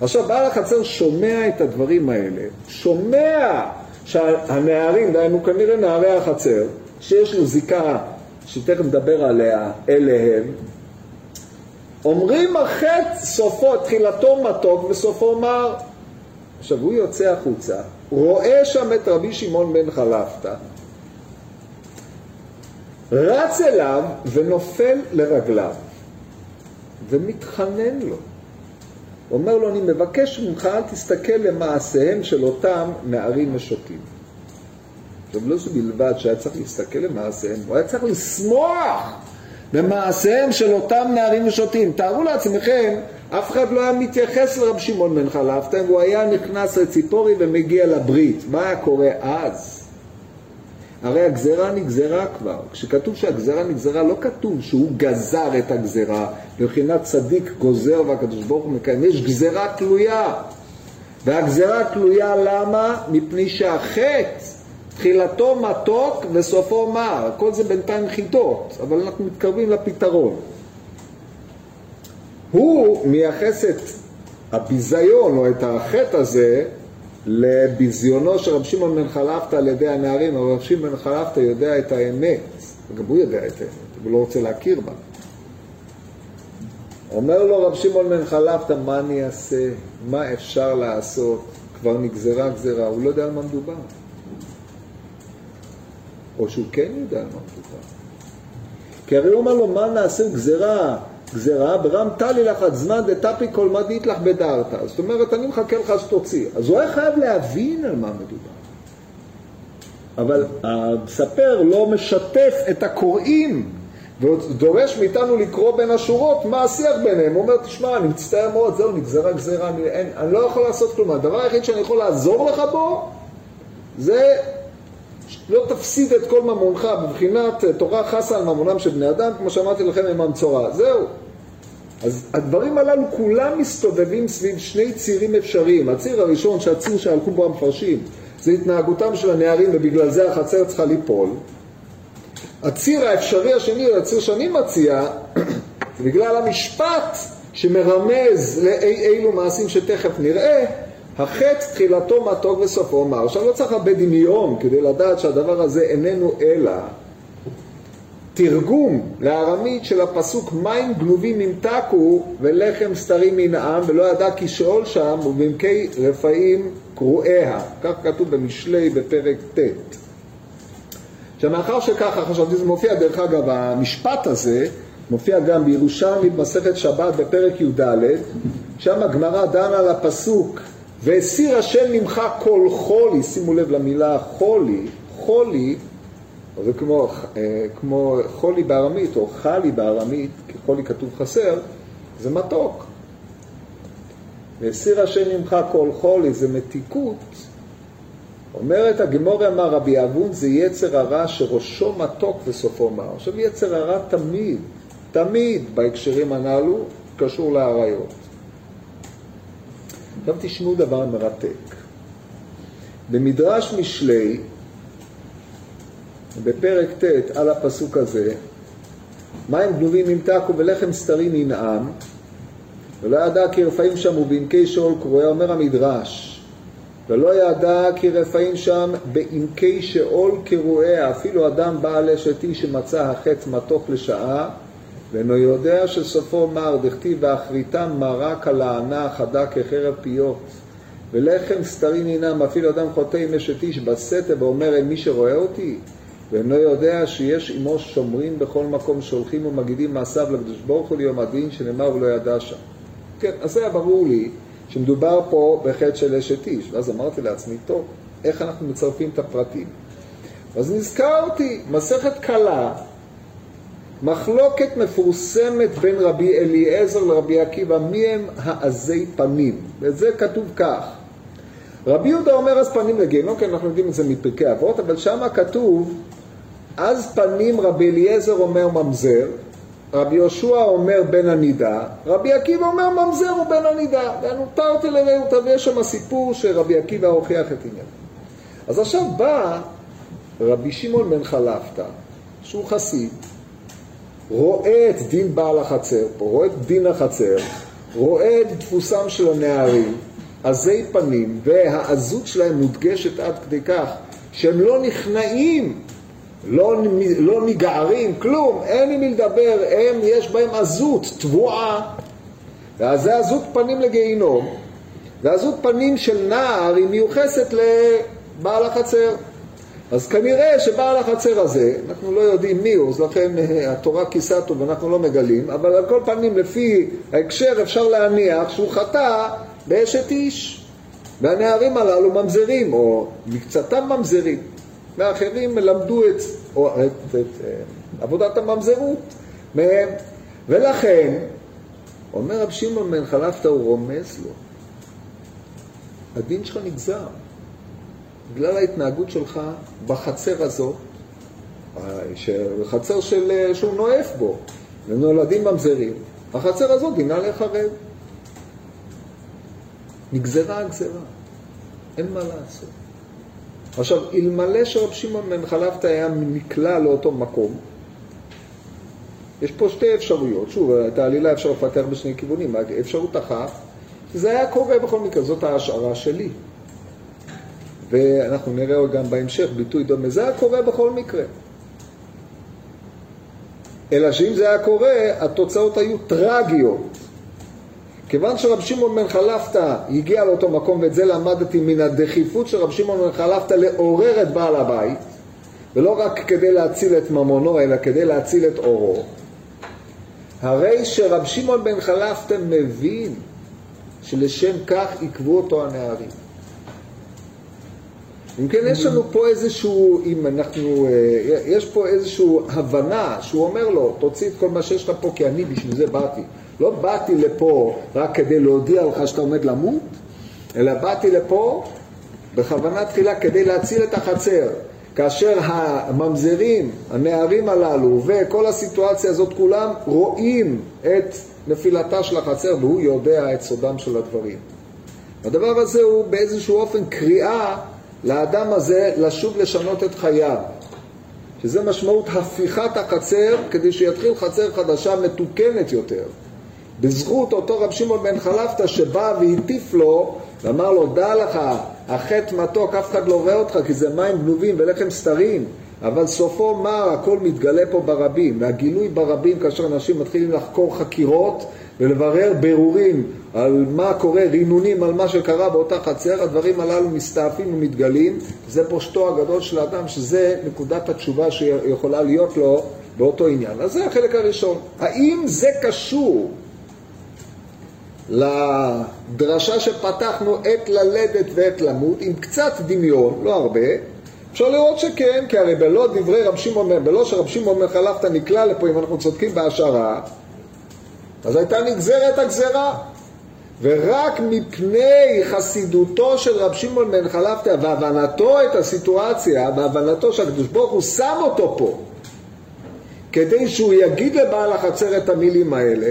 עכשיו, בעל החצר שומע את הדברים האלה, שומע שהנערים, דהיינו כנראה נערי החצר, שיש לו זיקה, שתכף נדבר עליה, אליהם, אומרים החטא סופו, תחילתו מתוק וסופו מר. עכשיו הוא יוצא החוצה, רואה שם את רבי שמעון בן חלפתא, רץ אליו ונופל לרגליו ומתחנן לו. אומר לו, אני מבקש ממך, אל תסתכל למעשיהם של אותם נערים משוטים. עכשיו, לא זו בלבד שהיה צריך להסתכל למעשיהם, הוא היה צריך לשמוח במעשיהם של אותם נערים משוטים. תארו לעצמכם אף אחד לא היה מתייחס לרב שמעון בן חלפתא, הוא היה נכנס לציפורי ומגיע לברית. מה היה קורה אז? הרי הגזרה נגזרה כבר. כשכתוב שהגזרה נגזרה, לא כתוב שהוא גזר את הגזרה, מבחינת צדיק גוזר והקדוש ברוך הוא מקיים. יש גזרה תלויה. והגזרה תלויה למה? מפני שהחטא, תחילתו מתוק וסופו מר. כל זה בינתיים חידות, אבל אנחנו מתקרבים לפתרון. הוא מייחס את הביזיון או את החטא הזה לביזיונו של רב שמעון בן חלפתא על ידי הנערים, אבל רב שמעון בן חלפתא יודע את האמת, וגם הוא יודע את האמת, הוא לא רוצה להכיר בה. אומר לו רב שמעון בן חלפתא, מה אני אעשה? מה אפשר לעשות? כבר נגזרה גזרה, הוא לא יודע על מה מדובר. או שהוא כן יודע על מה מדובר. כי הרי הוא אומר לו, מה נעשה גזרה? גזירה, ברם טלי לך עד זמן דתפי כל מדית לך בדרתא. זאת אומרת, אני מחכה לך שתוציא. אז הוא היה חייב להבין על מה מדובר. אבל המספר לא משתף את הקוראים ודורש מאיתנו לקרוא בין השורות מה השיח ביניהם. הוא אומר, תשמע, אני מצטער מאוד, זהו, נגזרה גזירה, אני, אני לא יכול לעשות כלום. הדבר היחיד שאני יכול לעזור לך בו זה לא תפסיד את כל ממונך בבחינת תורה חסה על ממונם של בני אדם, כמו שאמרתי לכם עם המצורע. זהו. אז הדברים הללו כולם מסתובבים סביב שני צירים אפשריים. הציר הראשון, שהציר שהלכו בו המפרשים, זה התנהגותם של הנערים ובגלל זה החצר צריכה ליפול. הציר האפשרי השני, הציר שאני מציע, זה בגלל המשפט שמרמז לאילו מעשים שתכף נראה, החטא תחילתו מתוק וסופו מר. עכשיו לא צריך הרבה דמיון כדי לדעת שהדבר הזה איננו אלא תרגום לארמית של הפסוק מים גנובים ימתקו ולחם סתרים ינעם ולא ידע כי שאול שם ובמקי רפאים קרועיה. כך כתוב במשלי בפרק ט'. עכשיו מאחר שככה חשבתי, זה מופיע דרך אגב, המשפט הזה מופיע גם בירושלמי במסכת שבת בפרק י"ד, שם הגמרא דנה על הפסוק והסיר השם ממך כל חולי, שימו לב למילה חולי, חולי זה כמו, אה, כמו חולי בארמית או חלי בארמית, כי חולי כתוב חסר, זה מתוק. והסיר השם ממך כל חולי זה מתיקות. אומרת הגמור אמר רבי אבון זה יצר הרע שראשו מתוק וסופו מר. עכשיו יצר הרע תמיד, תמיד בהקשרים הנ"לו קשור לאריות. עכשיו תשמעו דבר מרתק. במדרש משלי בפרק ט' על הפסוק הזה, מים גנובים ימתקו ולחם סתרים ינעם, ולא ידע כי רפאים שם ובעמקי שאול קרוע, אומר המדרש, ולא ידע כי רפאים שם בעמקי שאול קרועיה, אפילו אדם בעל אשת איש שמצא החץ מתוך לשעה, ואינו יודע שסופו מר, דכתיב ואחריתם מרה כלענה חדה כחרב פיות. ולחם סתרים ינם, אפילו אדם חוטא עם אשת איש בסתר ואומר אל מי שרואה אותי, ואינו יודע שיש עמו שומרים בכל מקום שהולכים ומגידים מעשיו לקדוש ברוך הוא ליום הדין שנאמר ולא ידע שם. כן, אז זה היה ברור לי שמדובר פה בחטא של אשת איש, ואז אמרתי לעצמי, טוב, איך אנחנו מצרפים את הפרטים? אז נזכרתי, מסכת קלה, מחלוקת מפורסמת בין רבי אליעזר לרבי עקיבא, מי הם העזי פנים? וזה כתוב כך: רבי יהודה אומר אז פנים לגיהנום, כי אנחנו יודעים את זה מפרקי אבות, אבל שם כתוב אז פנים רבי אליעזר אומר ממזר, רבי יהושע אומר בן הנידה, רבי עקיבא אומר ממזר הוא בן הנידה, ונותרתי לרעותה, ויש שם סיפור שרבי עקיבא הוכיח את עניין. אז עכשיו בא רבי שמעון בן חלפתא, שהוא חסיד, רואה את דין בעל החצר פה, רואה את דין החצר, רואה את דפוסם של הנערים, עזי פנים, והעזות שלהם מודגשת עד כדי כך שהם לא נכנעים לא, לא נגערים, כלום, אין עם מי לדבר, הם, יש בהם עזות, תבואה. ואז זה עזות פנים לגיהינום, ועזות פנים של נער היא מיוחסת לבעל החצר. אז כנראה שבעל החצר הזה, אנחנו לא יודעים מי הוא, אז לכן אה, התורה כיסה אותו ואנחנו לא מגלים, אבל על כל פנים לפי ההקשר אפשר להניח שהוא חטא באשת איש. והנערים הללו ממזרים, או מקצתם ממזרים. ואחרים למדו את, או, את, את, את אה, עבודת הממזרות מהם. ולכן, אומר רב שמעון בן חלפתא, הוא רומז לו, הדין שלך נגזר. בגלל ההתנהגות שלך בחצר הזאת, חצר של, אה, שהוא נואף בו, ונולדים ממזרים, החצר הזאת דינה להיחרב. נגזרה הגזרה, אין מה לעשות. עכשיו, אלמלא שרב שמעון בן חלפתא היה נקלע לאותו מקום, יש פה שתי אפשרויות, שוב, את העלילה אפשר לפתח בשני כיוונים, אפשרות אחת, זה היה קורה בכל מקרה, זאת ההשערה שלי. ואנחנו נראה גם בהמשך ביטוי דומה, זה היה קורה בכל מקרה. אלא שאם זה היה קורה, התוצאות היו טרגיות. כיוון שרב שמעון בן חלפתא הגיע לאותו מקום, ואת זה למדתי מן הדחיפות של רב שמעון בן חלפתא לעורר את בעל הבית, ולא רק כדי להציל את ממונו, אלא כדי להציל את אורו, הרי שרב שמעון בן חלפתא מבין שלשם כך עיכבו אותו הנערים. אם כן, יש לנו פה איזשהו, אם אנחנו, אה, יש פה איזושהי הבנה שהוא אומר לו, תוציא את כל מה שיש לך פה כי אני בשביל זה באתי. לא באתי לפה רק כדי להודיע לך שאתה עומד למות, אלא באתי לפה בכוונה תחילה כדי להציל את החצר. כאשר הממזרים, הנערים הללו וכל הסיטואציה הזאת כולם רואים את נפילתה של החצר והוא יודע את סודם של הדברים. הדבר הזה הוא באיזשהו אופן קריאה לאדם הזה לשוב לשנות את חייו, שזה משמעות הפיכת החצר כדי שיתחיל חצר חדשה מתוקנת יותר. בזכות אותו רב שמעון בן חלפתא שבא והטיף לו ואמר לו, דע לך, החטא מתוק, אף אחד לא רואה אותך כי זה מים גנובים ולחם סתרים. אבל סופו מר, הכל מתגלה פה ברבים, והגילוי ברבים כאשר אנשים מתחילים לחקור חקירות ולברר ברורים על מה קורה, רינונים על מה שקרה באותה חצר, הדברים הללו מסתעפים ומתגלים, זה פושטו הגדול של האדם, שזה נקודת התשובה שיכולה להיות לו באותו עניין. אז זה החלק הראשון. האם זה קשור לדרשה שפתחנו עת ללדת ועת למות, עם קצת דמיון, לא הרבה, אפשר לראות שכן, כי הרי בלא דברי רב שמעון, בלא שרב שמעון בן חלפתא נקלע לפה, אם אנחנו צודקים בהשערה, אז הייתה נגזרת הגזרה. ורק מפני חסידותו של רב שמעון בן חלפתא והבנתו את הסיטואציה, והבנתו שהקדוש ברוך הוא שם אותו פה, כדי שהוא יגיד לבעל החצר את המילים האלה,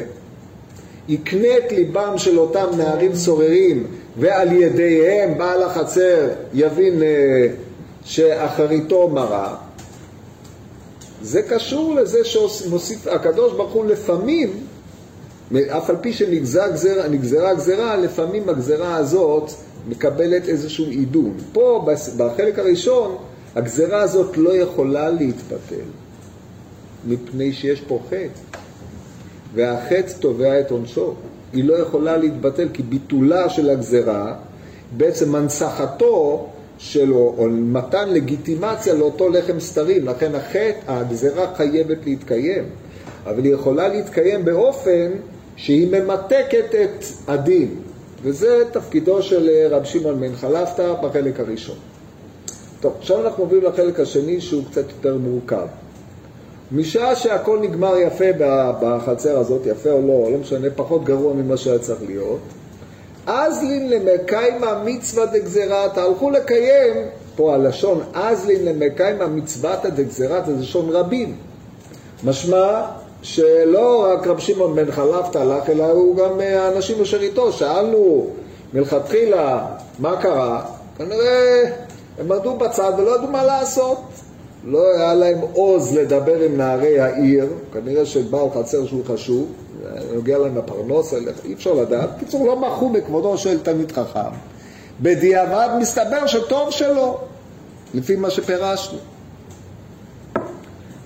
יקנה את ליבם של אותם נערים סוררים, ועל ידיהם בעל החצר יבין אה, שאחריתו מרה, זה קשור לזה שמוסיף הקדוש ברוך הוא לפעמים, אף על פי שנגזרה גזרה, גזרה, לפעמים הגזרה הזאת מקבלת איזשהו עידון. פה בחלק הראשון הגזרה הזאת לא יכולה להתבטל, מפני שיש פה חטא, והחטא תובע את עונשו. היא לא יכולה להתבטל כי ביטולה של הגזרה, בעצם הנצחתו שלו, או מתן לגיטימציה לאותו לחם סתרים. לכן החטא, הגזרה חייבת להתקיים, אבל היא יכולה להתקיים באופן שהיא ממתקת את הדין, וזה תפקידו של אה, רב שמעון בן חלפתא בחלק הראשון. טוב, עכשיו אנחנו עוברים לחלק השני שהוא קצת יותר מורכב. משעה שהכל נגמר יפה בחצר הזאת, יפה או לא, לא משנה, פחות גרוע ממה שהיה צריך להיות, אזלין למקיימה מצווה דגזירתא, הלכו לקיים, פה הלשון אזלין למקיימה מצוותא דגזירתא, זה לשון רבים. משמע שלא רק רב שמעון בן חלפתא הלך, אלא הוא גם האנשים אשר איתו. שאלנו מלכתחילה מה קרה, כנראה הם עמדו בצד ולא ידעו מה לעשות. לא היה להם עוז לדבר עם נערי העיר, כנראה שבעל חצר שהוא חשוב, נוגע להם בפרנוס, אי אפשר לדעת. בקיצור, לא מחו בכבודו של תלמיד חכם. בדיעבד מסתבר שטוב שלא, לפי מה שפירשנו.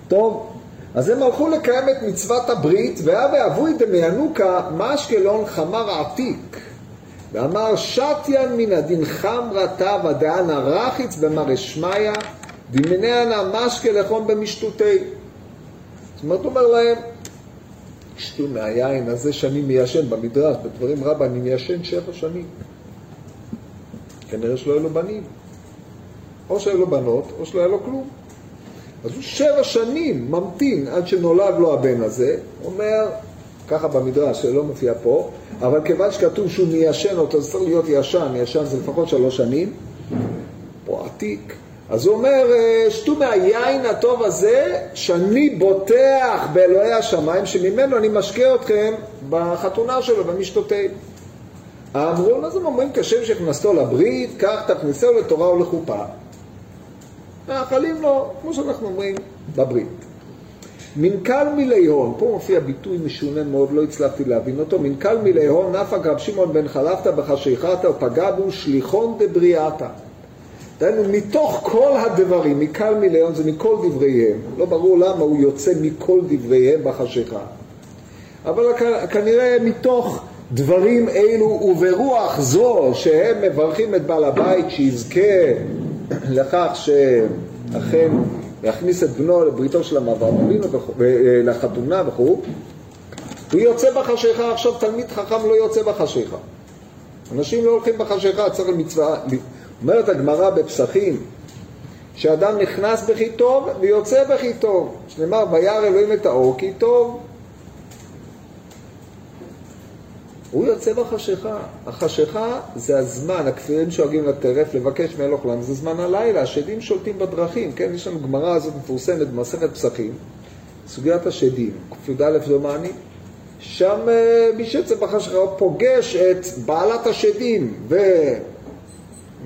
טוב, אז הם הלכו לקיים את מצוות הברית, והיה אבוי דמיינוקה מה אשקלון חמר עתיק. ואמר שתיין מן הדין חמרא תבא דאנה רחיץ במרשמיא דמיננה משקה לחום במשתותי. זאת אומרת, הוא אומר להם, שתו מהיין הזה שאני מיישן במדרש, בדברים רבה אני מיישן שבע שנים. כנראה שלא היו לו בנים. או שהיו לו בנות, או שלא היה לו כלום. אז הוא שבע שנים ממתין עד שנולד לו הבן הזה, אומר, ככה במדרש, שלא מופיע פה, אבל כיוון שכתוב שהוא מיישן אותו, זה צריך להיות ישן, ישן זה לפחות שלוש שנים, פה עתיק, אז הוא אומר, אה, שתו מהיין הטוב הזה, שאני בוטח באלוהי השמיים, שממנו אני משקה אתכם בחתונה שלו, במשתותיהם. אמרו אז הם אומרים, כשם שהכנסתו לברית, כך תכניסהו לתורה ולחופה. מאחלים לו, כמו שאנחנו אומרים, בברית. מנכ"ל מילי הון, פה מופיע ביטוי משונה מאוד, לא הצלחתי להבין אותו, מנכ"ל מילי הון, נפק רב שמעון בן חלפתא בחשיכתא ופגע בו שליחון דבריאתא. דהיינו, מתוך כל הדברים, מקל מליון זה מכל דבריהם, לא ברור למה הוא יוצא מכל דבריהם בחשיכה, אבל כנראה מתוך דברים אלו וברוח זו שהם מברכים את בעל הבית שיזכה לכך שאכן יכניס את בנו לבריתו של המעבר לחתונה וכו', הוא יוצא בחשיכה, עכשיו תלמיד חכם לא יוצא בחשיכה. אנשים לא הולכים בחשיכה, צריך מצווה אומרת הגמרא בפסחים, שאדם נכנס בכי טוב ויוצא בכי טוב, שנאמר וירא אלוהים את האור כי טוב. הוא יוצא בחשיכה. החשיכה זה הזמן, הכפירים שואגים לטרף לבקש מאלוך לנו, זה זמן הלילה, השדים שולטים בדרכים, כן? יש לנו גמרא הזאת מפורסמת במסכת פסחים, סוגיית השדים, קי"א דומני, שם אה, מי שיוצא בחשיכה פוגש את בעלת השדים, ו...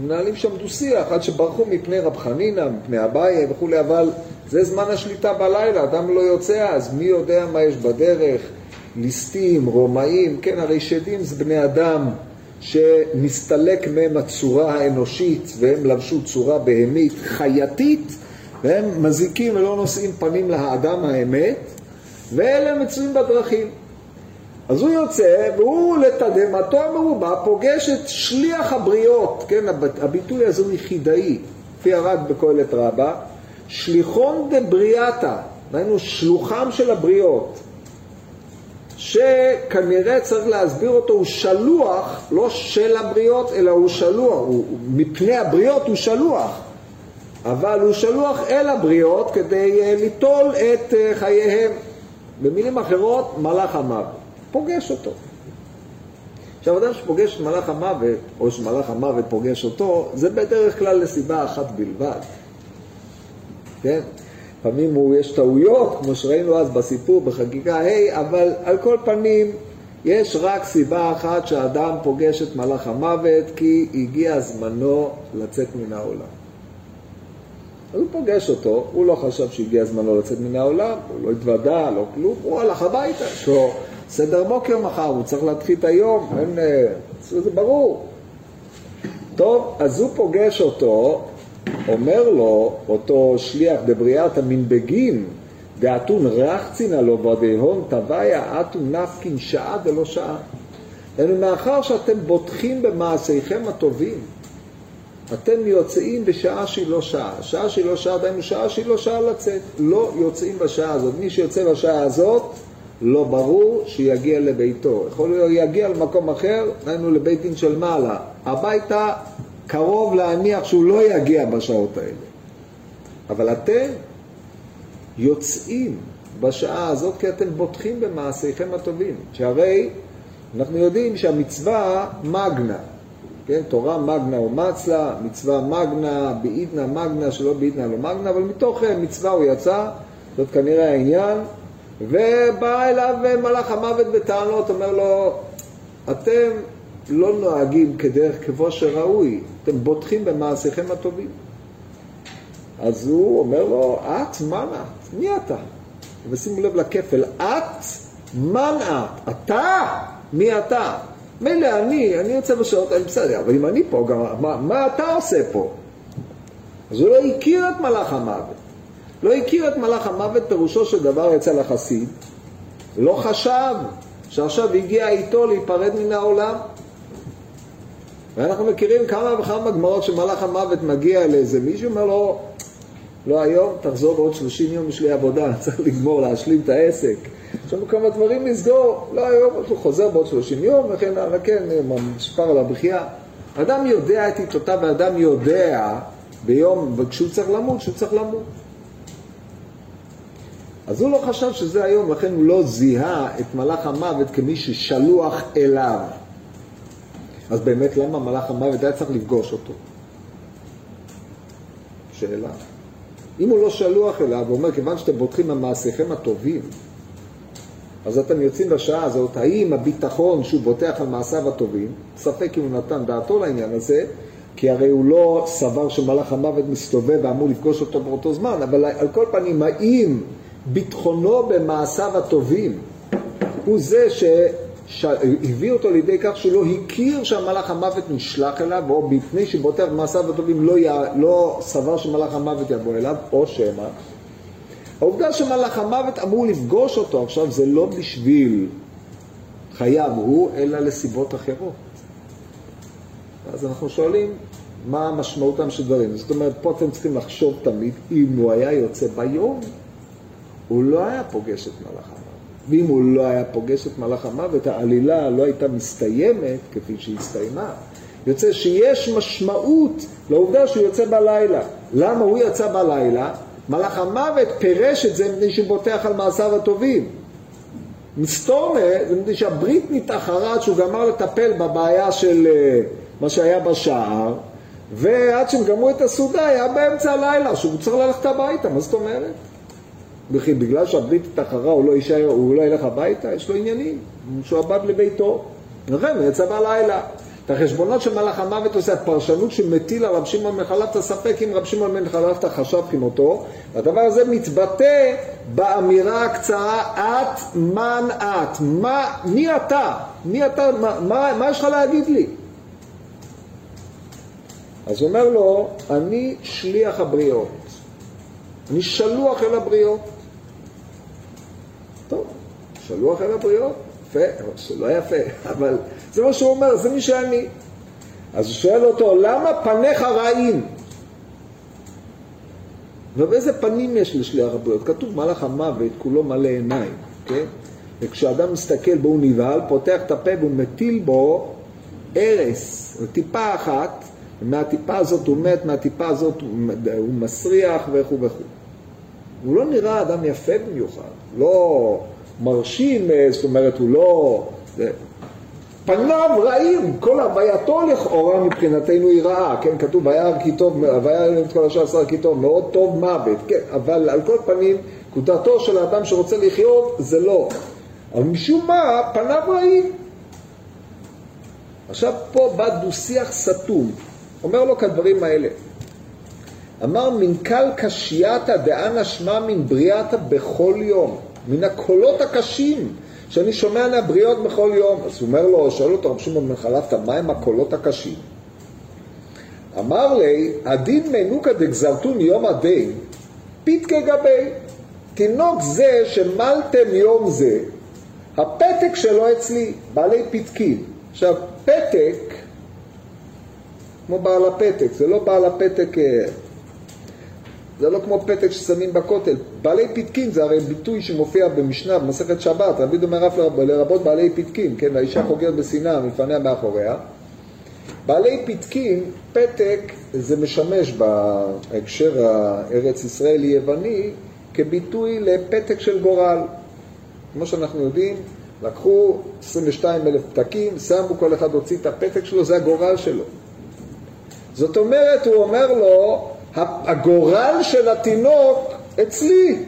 מנהלים שם דו-שיח עד שברחו מפני רב חנינא, מפני אביי וכולי, אבל זה זמן השליטה בלילה, אדם לא יוצא אז, מי יודע מה יש בדרך, ליסטים, רומאים, כן, הרי שדים זה בני אדם שנסתלק מהם הצורה האנושית והם לבשו צורה בהמית, חייתית, והם מזיקים ולא נושאים פנים לאדם האמת, ואלה מצויים בדרכים. אז הוא יוצא, והוא לתדהמתו המרובה פוגש את שליח הבריות, כן, הביטוי הזה הוא יחידאי, לפי הרג בקהלת רבה, שליחון דבריאטה, דהיינו שלוחם של הבריות, שכנראה צריך להסביר אותו, הוא שלוח, לא של הבריות, אלא הוא שלוח, הוא, מפני הבריות הוא שלוח, אבל הוא שלוח אל הבריות כדי אה, ליטול את אה, חייהם. במילים אחרות, מלאך המוות. פוגש אותו. עכשיו, אדם שפוגש את מלאך המוות, או שמלאך המוות פוגש אותו, זה בדרך כלל לסיבה אחת בלבד. כן? לפעמים הוא, יש טעויות, כמו שראינו אז בסיפור בחגיגה ה', אבל על כל פנים, יש רק סיבה אחת שהאדם פוגש את מלאך המוות, כי הגיע זמנו לצאת מן העולם. אז הוא פוגש אותו, הוא לא חשב שהגיע זמנו לצאת מן העולם, הוא לא התוודה, לא כלום, הוא הלך הביתה, יש לו סדר בוקר מחר, הוא צריך להתחיל את היום, אין, אה, זה ברור. טוב, אז הוא פוגש אותו, אומר לו, אותו שליח בבריאת המנבגים, דאתון רחצינא לו ודהון תוויה אתון נפקין שעה ולא שעה. מאחר שאתם בוטחים במעשיכם הטובים, אתם יוצאים בשעה שהיא לא שעה. שעה שהיא לא שעה, דהיינו שעה שהיא לא שעה לצאת. לא יוצאים בשעה הזאת. מי שיוצא בשעה הזאת, לא ברור שיגיע לביתו. יכול להיות יגיע למקום אחר, דהיינו לבית דין של מעלה. הביתה קרוב להניח שהוא לא יגיע בשעות האלה. אבל אתם יוצאים בשעה הזאת כי אתם בוטחים במעשיכם הטובים. שהרי אנחנו יודעים שהמצווה מגנה. כן, תורה מגנה או מצלה, מצווה מגנה, בעידנא מגנה, שלא בעידנא לא מגנה, אבל מתוך אה, מצווה הוא יצא, זאת כנראה העניין, ובא אליו אה, מלאך המוות בטענות, אומר לו, אתם לא נוהגים כדרך כבו שראוי, אתם בוטחים במעשיכם הטובים. אז הוא אומר לו, את מנעת, מי אתה? ושימו לב לכפל, את מנעת, אתה? מי אתה? מילא אני, אני יוצא בשעות האלה, בסדר, אבל אם אני פה, גם, מה, מה אתה עושה פה? אז הוא לא הכיר את מלאך המוות. לא הכיר את מלאך המוות, פירושו של דבר אצל החסיד, לא חשב שעכשיו הגיע איתו להיפרד מן העולם. ואנחנו מכירים כמה וכמה גמרות שמלאך המוות מגיע לאיזה מישהו, אומר לו, לא היום, תחזור בעוד 30 יום, יש לי עבודה, צריך לגמור, להשלים את העסק. יש לנו כמה דברים לסגור, לא היום, הוא חוזר בעוד 30 יום, וכן הלאה, כן, משפר על הבכייה. אדם יודע את עיתותיו, ואדם יודע ביום, וכשהוא צריך למות, שהוא צריך למות. אז הוא לא חשב שזה היום, לכן הוא לא זיהה את מלאך המוות כמי ששלוח אליו. אז באמת למה מלאך המוות היה צריך לפגוש אותו? שאלה. אם הוא לא שלוח אליו, הוא אומר, כיוון שאתם בוטחים במעשיכם הטובים, אז אתם יוצאים בשעה הזאת, האם הביטחון שהוא בוטח על מעשיו הטובים, ספק אם הוא נתן דעתו לעניין הזה, כי הרי הוא לא סבר שמלאך המוות מסתובב ואמור לפגוש אותו באותו זמן, אבל על כל פנים, האם ביטחונו במעשיו הטובים הוא זה שהביא אותו לידי כך שהוא לא הכיר שהמלאך המוות נשלח אליו, או בפני שבוטח במעשיו הטובים לא, י... לא סבר שמלאך המוות יבוא אליו, או שמא העובדה שמלאך המוות אמור לפגוש אותו עכשיו זה לא בשביל חייו הוא, אלא לסיבות אחרות. אז אנחנו שואלים, מה משמעותם של דברים? זאת אומרת, פה אתם צריכים לחשוב תמיד, אם הוא היה יוצא ביום, הוא לא היה פוגש את מלאך המוות. ואם הוא לא היה פוגש את מלאך המוות, העלילה לא הייתה מסתיימת כפי שהסתיימה. יוצא שיש משמעות לעובדה שהוא יוצא בלילה. למה הוא יצא בלילה? מלאך המוות פירש את זה מפני שהוא בוטח על מעשיו הטובים. מסתורמה זה מפני שהברית מתאחרת שהוא גמר לטפל בבעיה של אה, מה שהיה בשער, ועד שהם גמרו את הסעודה היה באמצע הלילה, שהוא צריך ללכת הביתה, מה זאת אומרת? וכי בגלל שהברית התאחרה הוא לא יישאר, הוא לא ילך הביתה, יש לו עניינים, הוא משועבד לביתו. לכן הוא יצא בלילה. את החשבונות של מלאך המוות עושה הפרשנות שמטיל על רב שמעון בן חלפתא ספק אם רב שמעון בן חלפתא חשב כמותו והדבר הזה מתבטא באמירה הקצרה את מן את מה, מי אתה? מי אתה? מה, מה, מה יש לך להגיד לי? אז אומר לו אני שליח הבריות אני שלוח אל הבריות. טוב, שלוח אל הבריות, יפה, שלא יפה, אבל זה מה שהוא אומר, זה מי שאני. אז הוא שואל אותו, למה פניך רעים? ובאיזה פנים יש לשליח הבריות? כתוב מלאך המוות כולו מלא עיניים, כן? וכשאדם מסתכל בו הוא נבהל, פותח את הפה והוא מטיל בו ארס, טיפה אחת, ומהטיפה הזאת הוא מת, מהטיפה הזאת הוא מסריח וכו' וכו'. הוא לא נראה אדם יפה במיוחד, לא מרשים, זאת אומרת, הוא לא... פניו רעים, כל הווייתו לכאורה מבחינתנו היא רעה, כן, כתוב וירא כי טוב, וירא את כל השאר עשה כי טוב, מאוד טוב מוות, כן, אבל על כל פנים, נקודתו של האדם שרוצה לחיות זה לא. אבל משום מה, פניו רעים. עכשיו פה בא דו-שיח סתום, אומר לו כדברים האלה. אמר מנכ"ל קשייתא דאנה שמע מן בריאתא בכל יום, מן הקולות הקשים שאני שומע מהבריות בכל יום. אז הוא אומר לו, שואל אותו רב שמעון בן חלפתא, מה הם הקולות הקשים? אמר לי, הדין מנוקא דגזרתון יום הדין, פיתקי גבי. תינוק זה שמלתם יום זה, הפתק שלו אצלי, בעלי פתקים. עכשיו, פתק, כמו בעל הפתק, זה לא בעל הפתק, אה, זה לא כמו פתק ששמים בכותל. בעלי פתקים זה הרי ביטוי שמופיע במשנה, במסכת שבת, רבי דומר אף לרבות בעלי פתקים, כן, האישה חוגרת בשנאה, מלפניה מאחוריה. בעלי פתקים, פתק, זה משמש בהקשר הארץ ישראלי יווני כביטוי לפתק של גורל. כמו שאנחנו יודעים, לקחו 22 אלף פתקים, שמו, כל אחד הוציא את הפתק שלו, זה הגורל שלו. זאת אומרת, הוא אומר לו, הגורל של התינוק אצלי.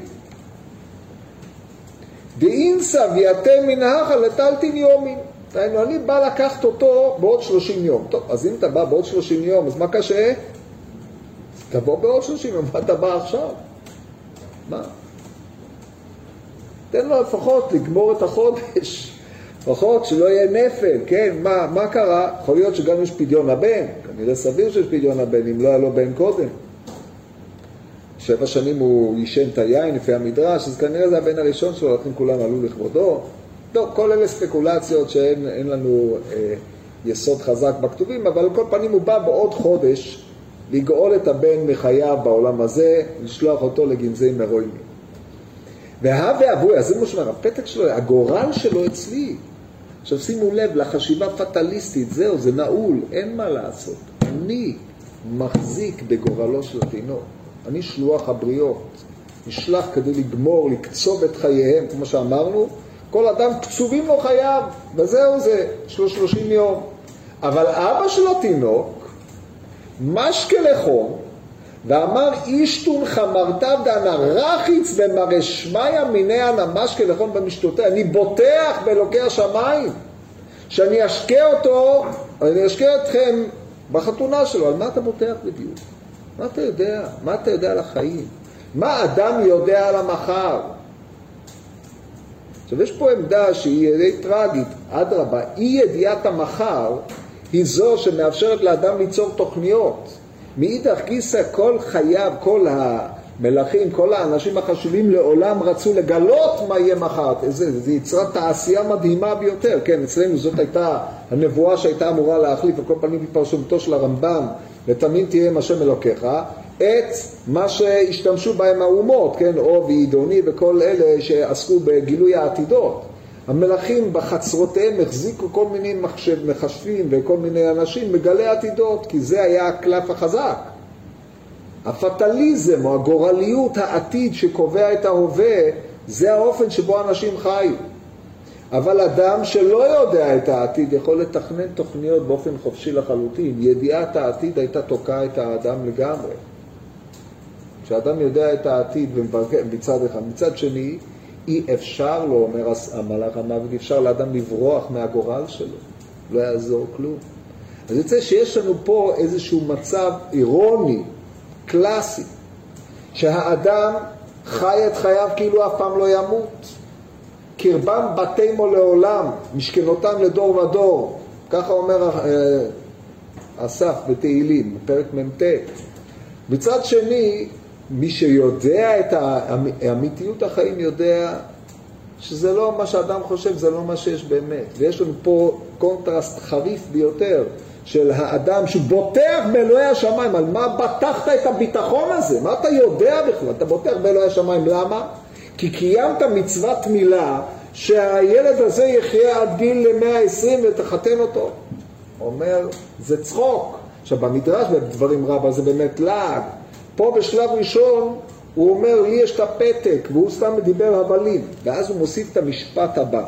דאינסא ויאתם מנהכה לטלטין יומין. דהיינו, אני בא לקחת אותו בעוד 30 יום. טוב, אז אם אתה בא בעוד 30 יום, אז מה קשה? תבוא בעוד 30 יום, מה אתה בא עכשיו? מה? תן לו לפחות לגמור את החודש, לפחות שלא יהיה נפל, כן? מה, מה קרה? יכול להיות שגם יש פדיון הבן, כנראה סביר שיש פדיון הבן, אם לא היה לו בן קודם. שבע שנים הוא עישן את היין לפי המדרש, אז כנראה זה הבן הראשון שלו, לכן כולם עלו לכבודו. טוב, כל אלה ספקולציות שאין לנו אה, יסוד חזק בכתובים, אבל על כל פנים הוא בא בעוד חודש לגאול את הבן מחייו בעולם הזה, לשלוח אותו לגנזי מרוימים. והווה אבוי, אז זה מה שאומר, הפתק שלו, הגורל שלו אצלי. עכשיו שימו לב לחשיבה פטליסטית, זהו, זה נעול, אין מה לעשות. אני מחזיק בגורלו של התינוק. אני שלוח הבריות, נשלח כדי לגמור, לקצוב את חייהם, כמו שאמרנו, כל אדם קצובים לו חייו, וזהו זה, יש לו שלושים יום. אבל אבא של התינוק, משקה לחום, ואמר אישתון חמרתיו דאנה רחיץ במראה שמיא מיני אנא משקה לחום במשתותיה, אני בוטח באלוקי השמיים, שאני אשקה אותו, אני אשקה אתכם בחתונה שלו, על מה אתה בוטח בדיוק? מה אתה יודע? מה אתה יודע על החיים? מה אדם יודע על המחר? עכשיו יש פה עמדה שהיא די טרגית, אדרבה, אי ידיעת המחר היא זו שמאפשרת לאדם ליצור תוכניות. מאידך גיסא כל חייו, כל המלכים, כל האנשים החשובים לעולם רצו לגלות מה יהיה מחר. זה יצרה תעשייה מדהימה ביותר, כן, אצלנו זאת הייתה הנבואה שהייתה אמורה להחליף, על כל פנים בפרשנותו של הרמב"ם ותמיד תהיה עם השם אלוקיך, את מה שהשתמשו בהם האומות, כן, או ועידוני וכל אלה שעסקו בגילוי העתידות. המלכים בחצרותיהם החזיקו כל מיני מחשב, מחשבים וכל מיני אנשים מגלי עתידות, כי זה היה הקלף החזק. הפטליזם או הגורליות העתיד שקובע את ההווה, זה האופן שבו אנשים חיו. אבל אדם שלא יודע את העתיד יכול לתכנן תוכניות באופן חופשי לחלוטין. ידיעת העתיד הייתה תוקעה את האדם לגמרי. כשאדם יודע את העתיד מצד אחד, מצד שני, אי אפשר לו, אומר המלאך המוות, אפשר לאדם לברוח מהגורל שלו, לא יעזור כלום. אז יוצא שיש לנו פה איזשהו מצב אירוני, קלאסי, שהאדם חי את חייו כאילו אף פעם לא ימות. קרבם בתימו לעולם, משכנותם לדור ודור. ככה אומר אה, אסף בתהילים, בפרק מ"ט. מצד שני, מי שיודע את האמיתיות החיים יודע שזה לא מה שאדם חושב, זה לא מה שיש באמת. ויש לנו פה קונטרסט חריף ביותר של האדם שבוטח באלוהי השמיים. על מה בטחת את הביטחון הזה? מה אתה יודע בכלל? אתה בוטח באלוהי השמיים. למה? כי קיימת מצוות מילה שהילד הזה יחיה עד גיל 120 ותחתן אותו. אומר, זה צחוק. עכשיו במדרש בדברים רבה זה באמת לעג. פה בשלב ראשון הוא אומר, לי יש את הפתק, והוא סתם דיבר הבלים. ואז הוא מוסיף את המשפט הבא.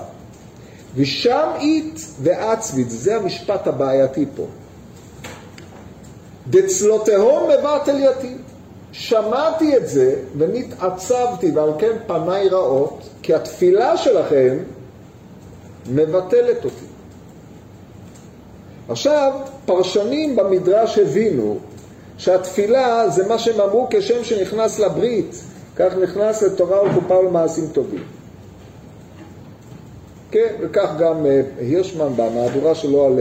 ושם אית ועצבית, זה המשפט הבעייתי פה. דצלותיהום מבטל יתים. שמעתי את זה ונתעצבתי ועל כן פניי רעות, כי התפילה שלכם מבטלת אותי. עכשיו, פרשנים במדרש הבינו שהתפילה זה מה שהם אמרו כשם שנכנס לברית, כך נכנס לתורה וחופה ולמעשים טובים. כן, וכך גם אה, הירשמן במהדורה שלו על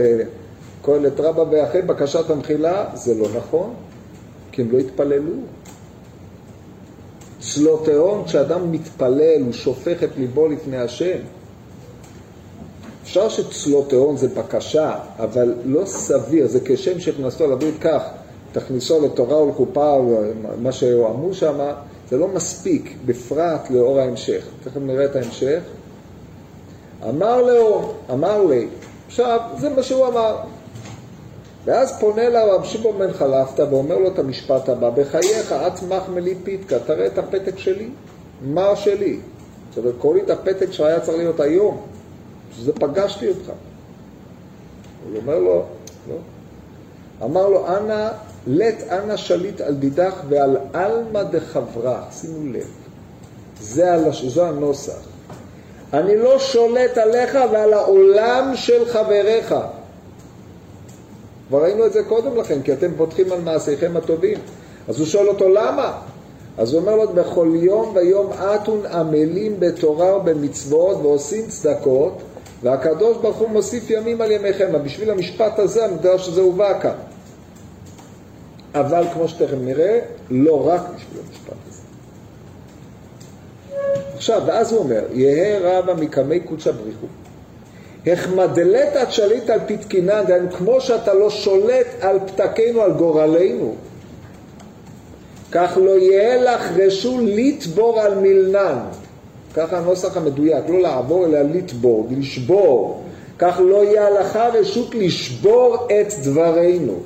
קהלת אה, רבה ואחרי בקשת המחילה, זה לא נכון, כי הם לא התפללו. צלוטאון, כשאדם מתפלל, הוא שופך את ליבו לפני השם. אפשר שצלוטאון זה בקשה, אבל לא סביר, זה כשם שהכנסתו לברית כך, תכניסו לתורה ולחופה, מה שאמרו שם, זה לא מספיק, בפרט לאור ההמשך. תכף נראה את ההמשך. אמר לו, אמר לי, עכשיו, זה מה שהוא אמר. ואז פונה לה רב שמעון בן חלפתא ואומר לו את המשפט הבא, בחייך, עצמך מלי פיתקה, תראה את הפתק שלי, מה שלי. זאת אומרת, לי את הפתק שהיה צריך להיות היום, שזה פגשתי אותך. הוא אומר לו, לא. אמר לו, אנא, לט אנא שליט על דידך ועל עלמא דחברך, שימו לב, זה, הלש... זה הנוסח. אני לא שולט עליך ועל העולם של חבריך. כבר ראינו את זה קודם לכן, כי אתם פותחים על מעשיכם הטובים. אז הוא שואל אותו למה? אז הוא אומר לו, בכל יום ויום אתון עמלים בתורה ובמצוות ועושים צדקות, והקדוש ברוך הוא מוסיף ימים על ימיכם. בשביל המשפט הזה, המדרש הזה הובא כאן. אבל כמו שתכף נראה, לא רק בשביל המשפט הזה. עכשיו, ואז הוא אומר, יהא רבא מקמי קודשא בריחו. החמדלת את שליט על פתקינן, גם כמו שאתה לא שולט על פתקינו, על גורלנו, כך לא יהיה לך רשו לטבור על מילנן. ככה הנוסח המדויק, לא לעבור אלא לטבור, לשבור. כך לא יהיה לך רשות לשבור את דברינו.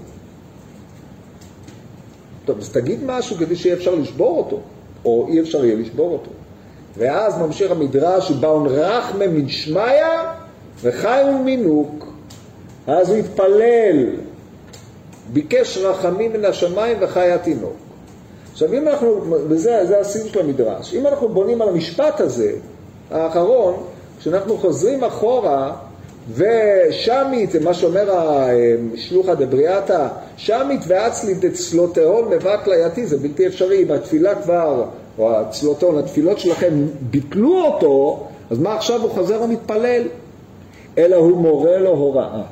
טוב, אז תגיד משהו כדי שיהיה אפשר לשבור אותו, או אי אפשר יהיה לשבור אותו. ואז ממשיך המדרש, באון רחמא מדשמיא וחיון מינוק. אז הוא התפלל, ביקש רחמים מן השמיים וחי התינוק. עכשיו אם אנחנו, וזה הסיום של המדרש, אם אנחנו בונים על המשפט הזה, האחרון, כשאנחנו חוזרים אחורה ושמית, מה שאומר שלוחא דבריאתא, שמית ואצלית אצלותיהון מבט ליתי, זה בלתי אפשרי, אם התפילה כבר, או הצלותיהון, התפילות שלכם ביטלו אותו, אז מה עכשיו הוא חוזר ומתפלל? אלא הוא מורה לו הוראה.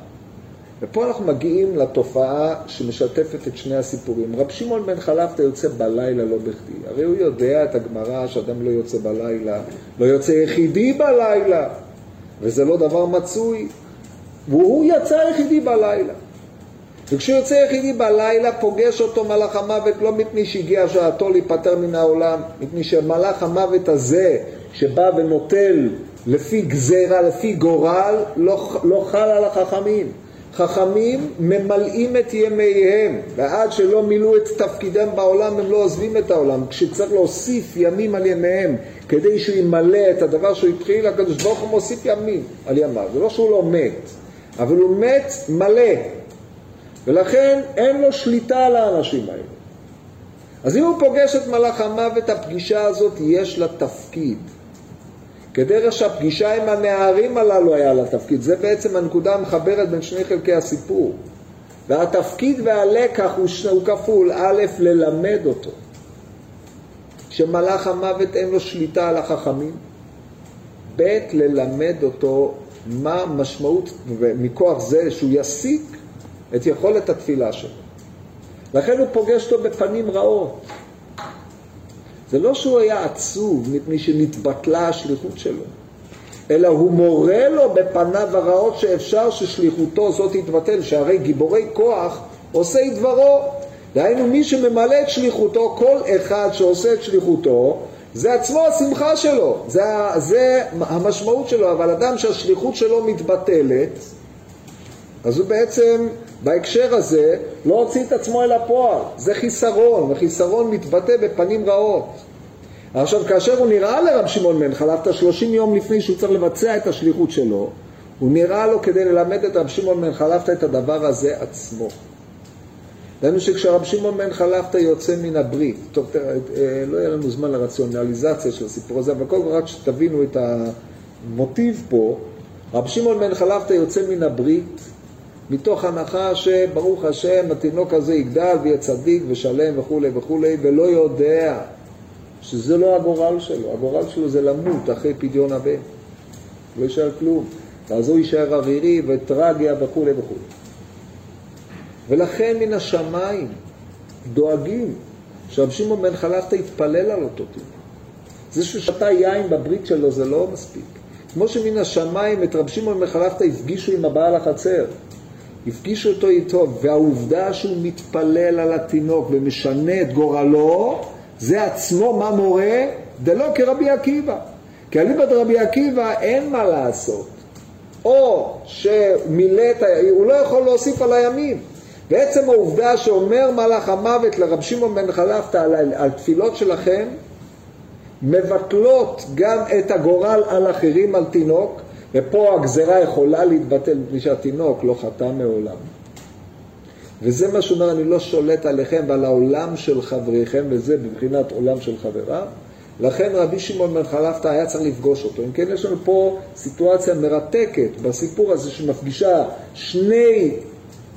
ופה אנחנו מגיעים לתופעה שמשתפת את שני הסיפורים. רב שמעון בן חלפתא יוצא בלילה לא בכדי. הרי הוא יודע את הגמרא שאדם לא יוצא בלילה, לא יוצא יחידי בלילה. וזה לא דבר מצוי. והוא יצא יחידי בלילה. וכשהוא יוצא יחידי בלילה פוגש אותו מלאך המוות לא מפני שהגיע שעתו להיפטר מן העולם, מפני שמלאך המוות הזה שבא ונוטל לפי גזירה, לפי גורל, לא, לא חל על החכמים. חכמים ממלאים את ימיהם, ועד שלא מילאו את תפקידם בעולם הם לא עוזבים את העולם. כשצריך להוסיף ימים על ימיהם כדי שהוא ימלא את הדבר שהוא התחיל, הקדוש ברוך הוא מוסיף ימים על ימיו. זה לא שהוא לא מת, אבל הוא מת מלא, ולכן אין לו שליטה על האנשים האלה. אז אם הוא פוגש את מלאך המוות, הפגישה הזאת יש לה תפקיד. כדרך שהפגישה עם הנערים הללו היה לה תפקיד. זה בעצם הנקודה המחברת בין שני חלקי הסיפור. והתפקיד והלקח הוא, הוא כפול, א', ללמד אותו. שמלאך המוות אין לו שליטה על החכמים, ב', ללמד אותו מה המשמעות, ומכוח זה שהוא יסיק את יכולת התפילה שלו. לכן הוא פוגש אותו בפנים רעות. זה לא שהוא היה עצוב מפני שנתבטלה השליחות שלו, אלא הוא מורה לו בפניו הרעות שאפשר ששליחותו זאת תתבטל, שהרי גיבורי כוח עושי דברו. דהיינו מי שממלא את שליחותו, כל אחד שעושה את שליחותו, זה עצמו השמחה שלו, זה, זה המשמעות שלו, אבל אדם שהשליחות שלו מתבטלת, אז הוא בעצם בהקשר הזה לא הוציא את עצמו אל הפועל, זה חיסרון, וחיסרון מתבטא בפנים רעות. עכשיו, כאשר הוא נראה לרב שמעון בן חלפתא 30 יום לפני שהוא צריך לבצע את השליחות שלו, הוא נראה לו כדי ללמד את רב שמעון בן חלפתא את הדבר הזה עצמו. דהיינו שכשרב שמעון בן חלפתא יוצא מן הברית, טוב, תראה, אה, לא יהיה לנו זמן לרציונליזציה של הסיפור הזה, אבל קודם רק שתבינו את המוטיב פה, רב שמעון בן חלפתא יוצא מן הברית מתוך הנחה שברוך השם התינוק הזה יגדל ויהיה צדיק ושלם וכולי וכולי, ולא יודע שזה לא הגורל שלו, הגורל שלו זה למות אחרי פדיון הבן, לא יישאר כלום, ואז הוא יישאר ערירי וטרגיה וכולי וכולי. ולכן מן השמיים דואגים שרב שמעון בן חלפתא יתפלל על אותו תינוק. זה שהוא שתה יין בברית שלו זה לא מספיק. כמו שמן השמיים את רב שמעון בן חלפתא הפגישו עם הבעל החצר, הפגישו אותו איתו, והעובדה שהוא מתפלל על התינוק ומשנה את גורלו, זה עצמו מה מורה? דלא כרבי עקיבא. כי אליבא דרבי עקיבא אין מה לעשות. או שמילא את ה... הוא לא יכול להוסיף על הימים. בעצם העובדה שאומר מלאך המוות לרב שמעון בן חלפתא על, על תפילות שלכם, מבטלות גם את הגורל על אחרים על תינוק, ופה הגזרה יכולה להתבטל מפני שהתינוק לא חטא מעולם. וזה מה שאומר, אני לא שולט עליכם ועל העולם של חבריכם, וזה בבחינת עולם של חבריו. לכן רבי שמעון בן חלפתא היה צריך לפגוש אותו. אם כן, יש לנו פה סיטואציה מרתקת בסיפור הזה שמפגישה שני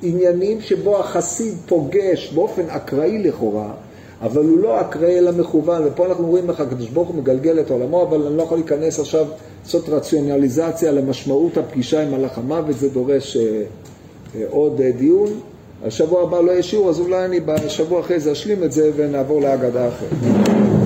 עניינים שבו החסיד פוגש באופן אקראי לכאורה, אבל הוא לא אקראי אלא מכוון, ופה אנחנו רואים איך הקדוש ברוך הוא מגלגל את עולמו, אבל אני לא יכול להיכנס עכשיו, לעשות רציונליזציה למשמעות הפגישה עם מלאך המוות, זה דורש אה, אה, עוד אה, דיון. השבוע הבא לא יהיה שיעור, אז אולי אני בשבוע אחרי זה אשלים את זה ונעבור להגדה אחרת.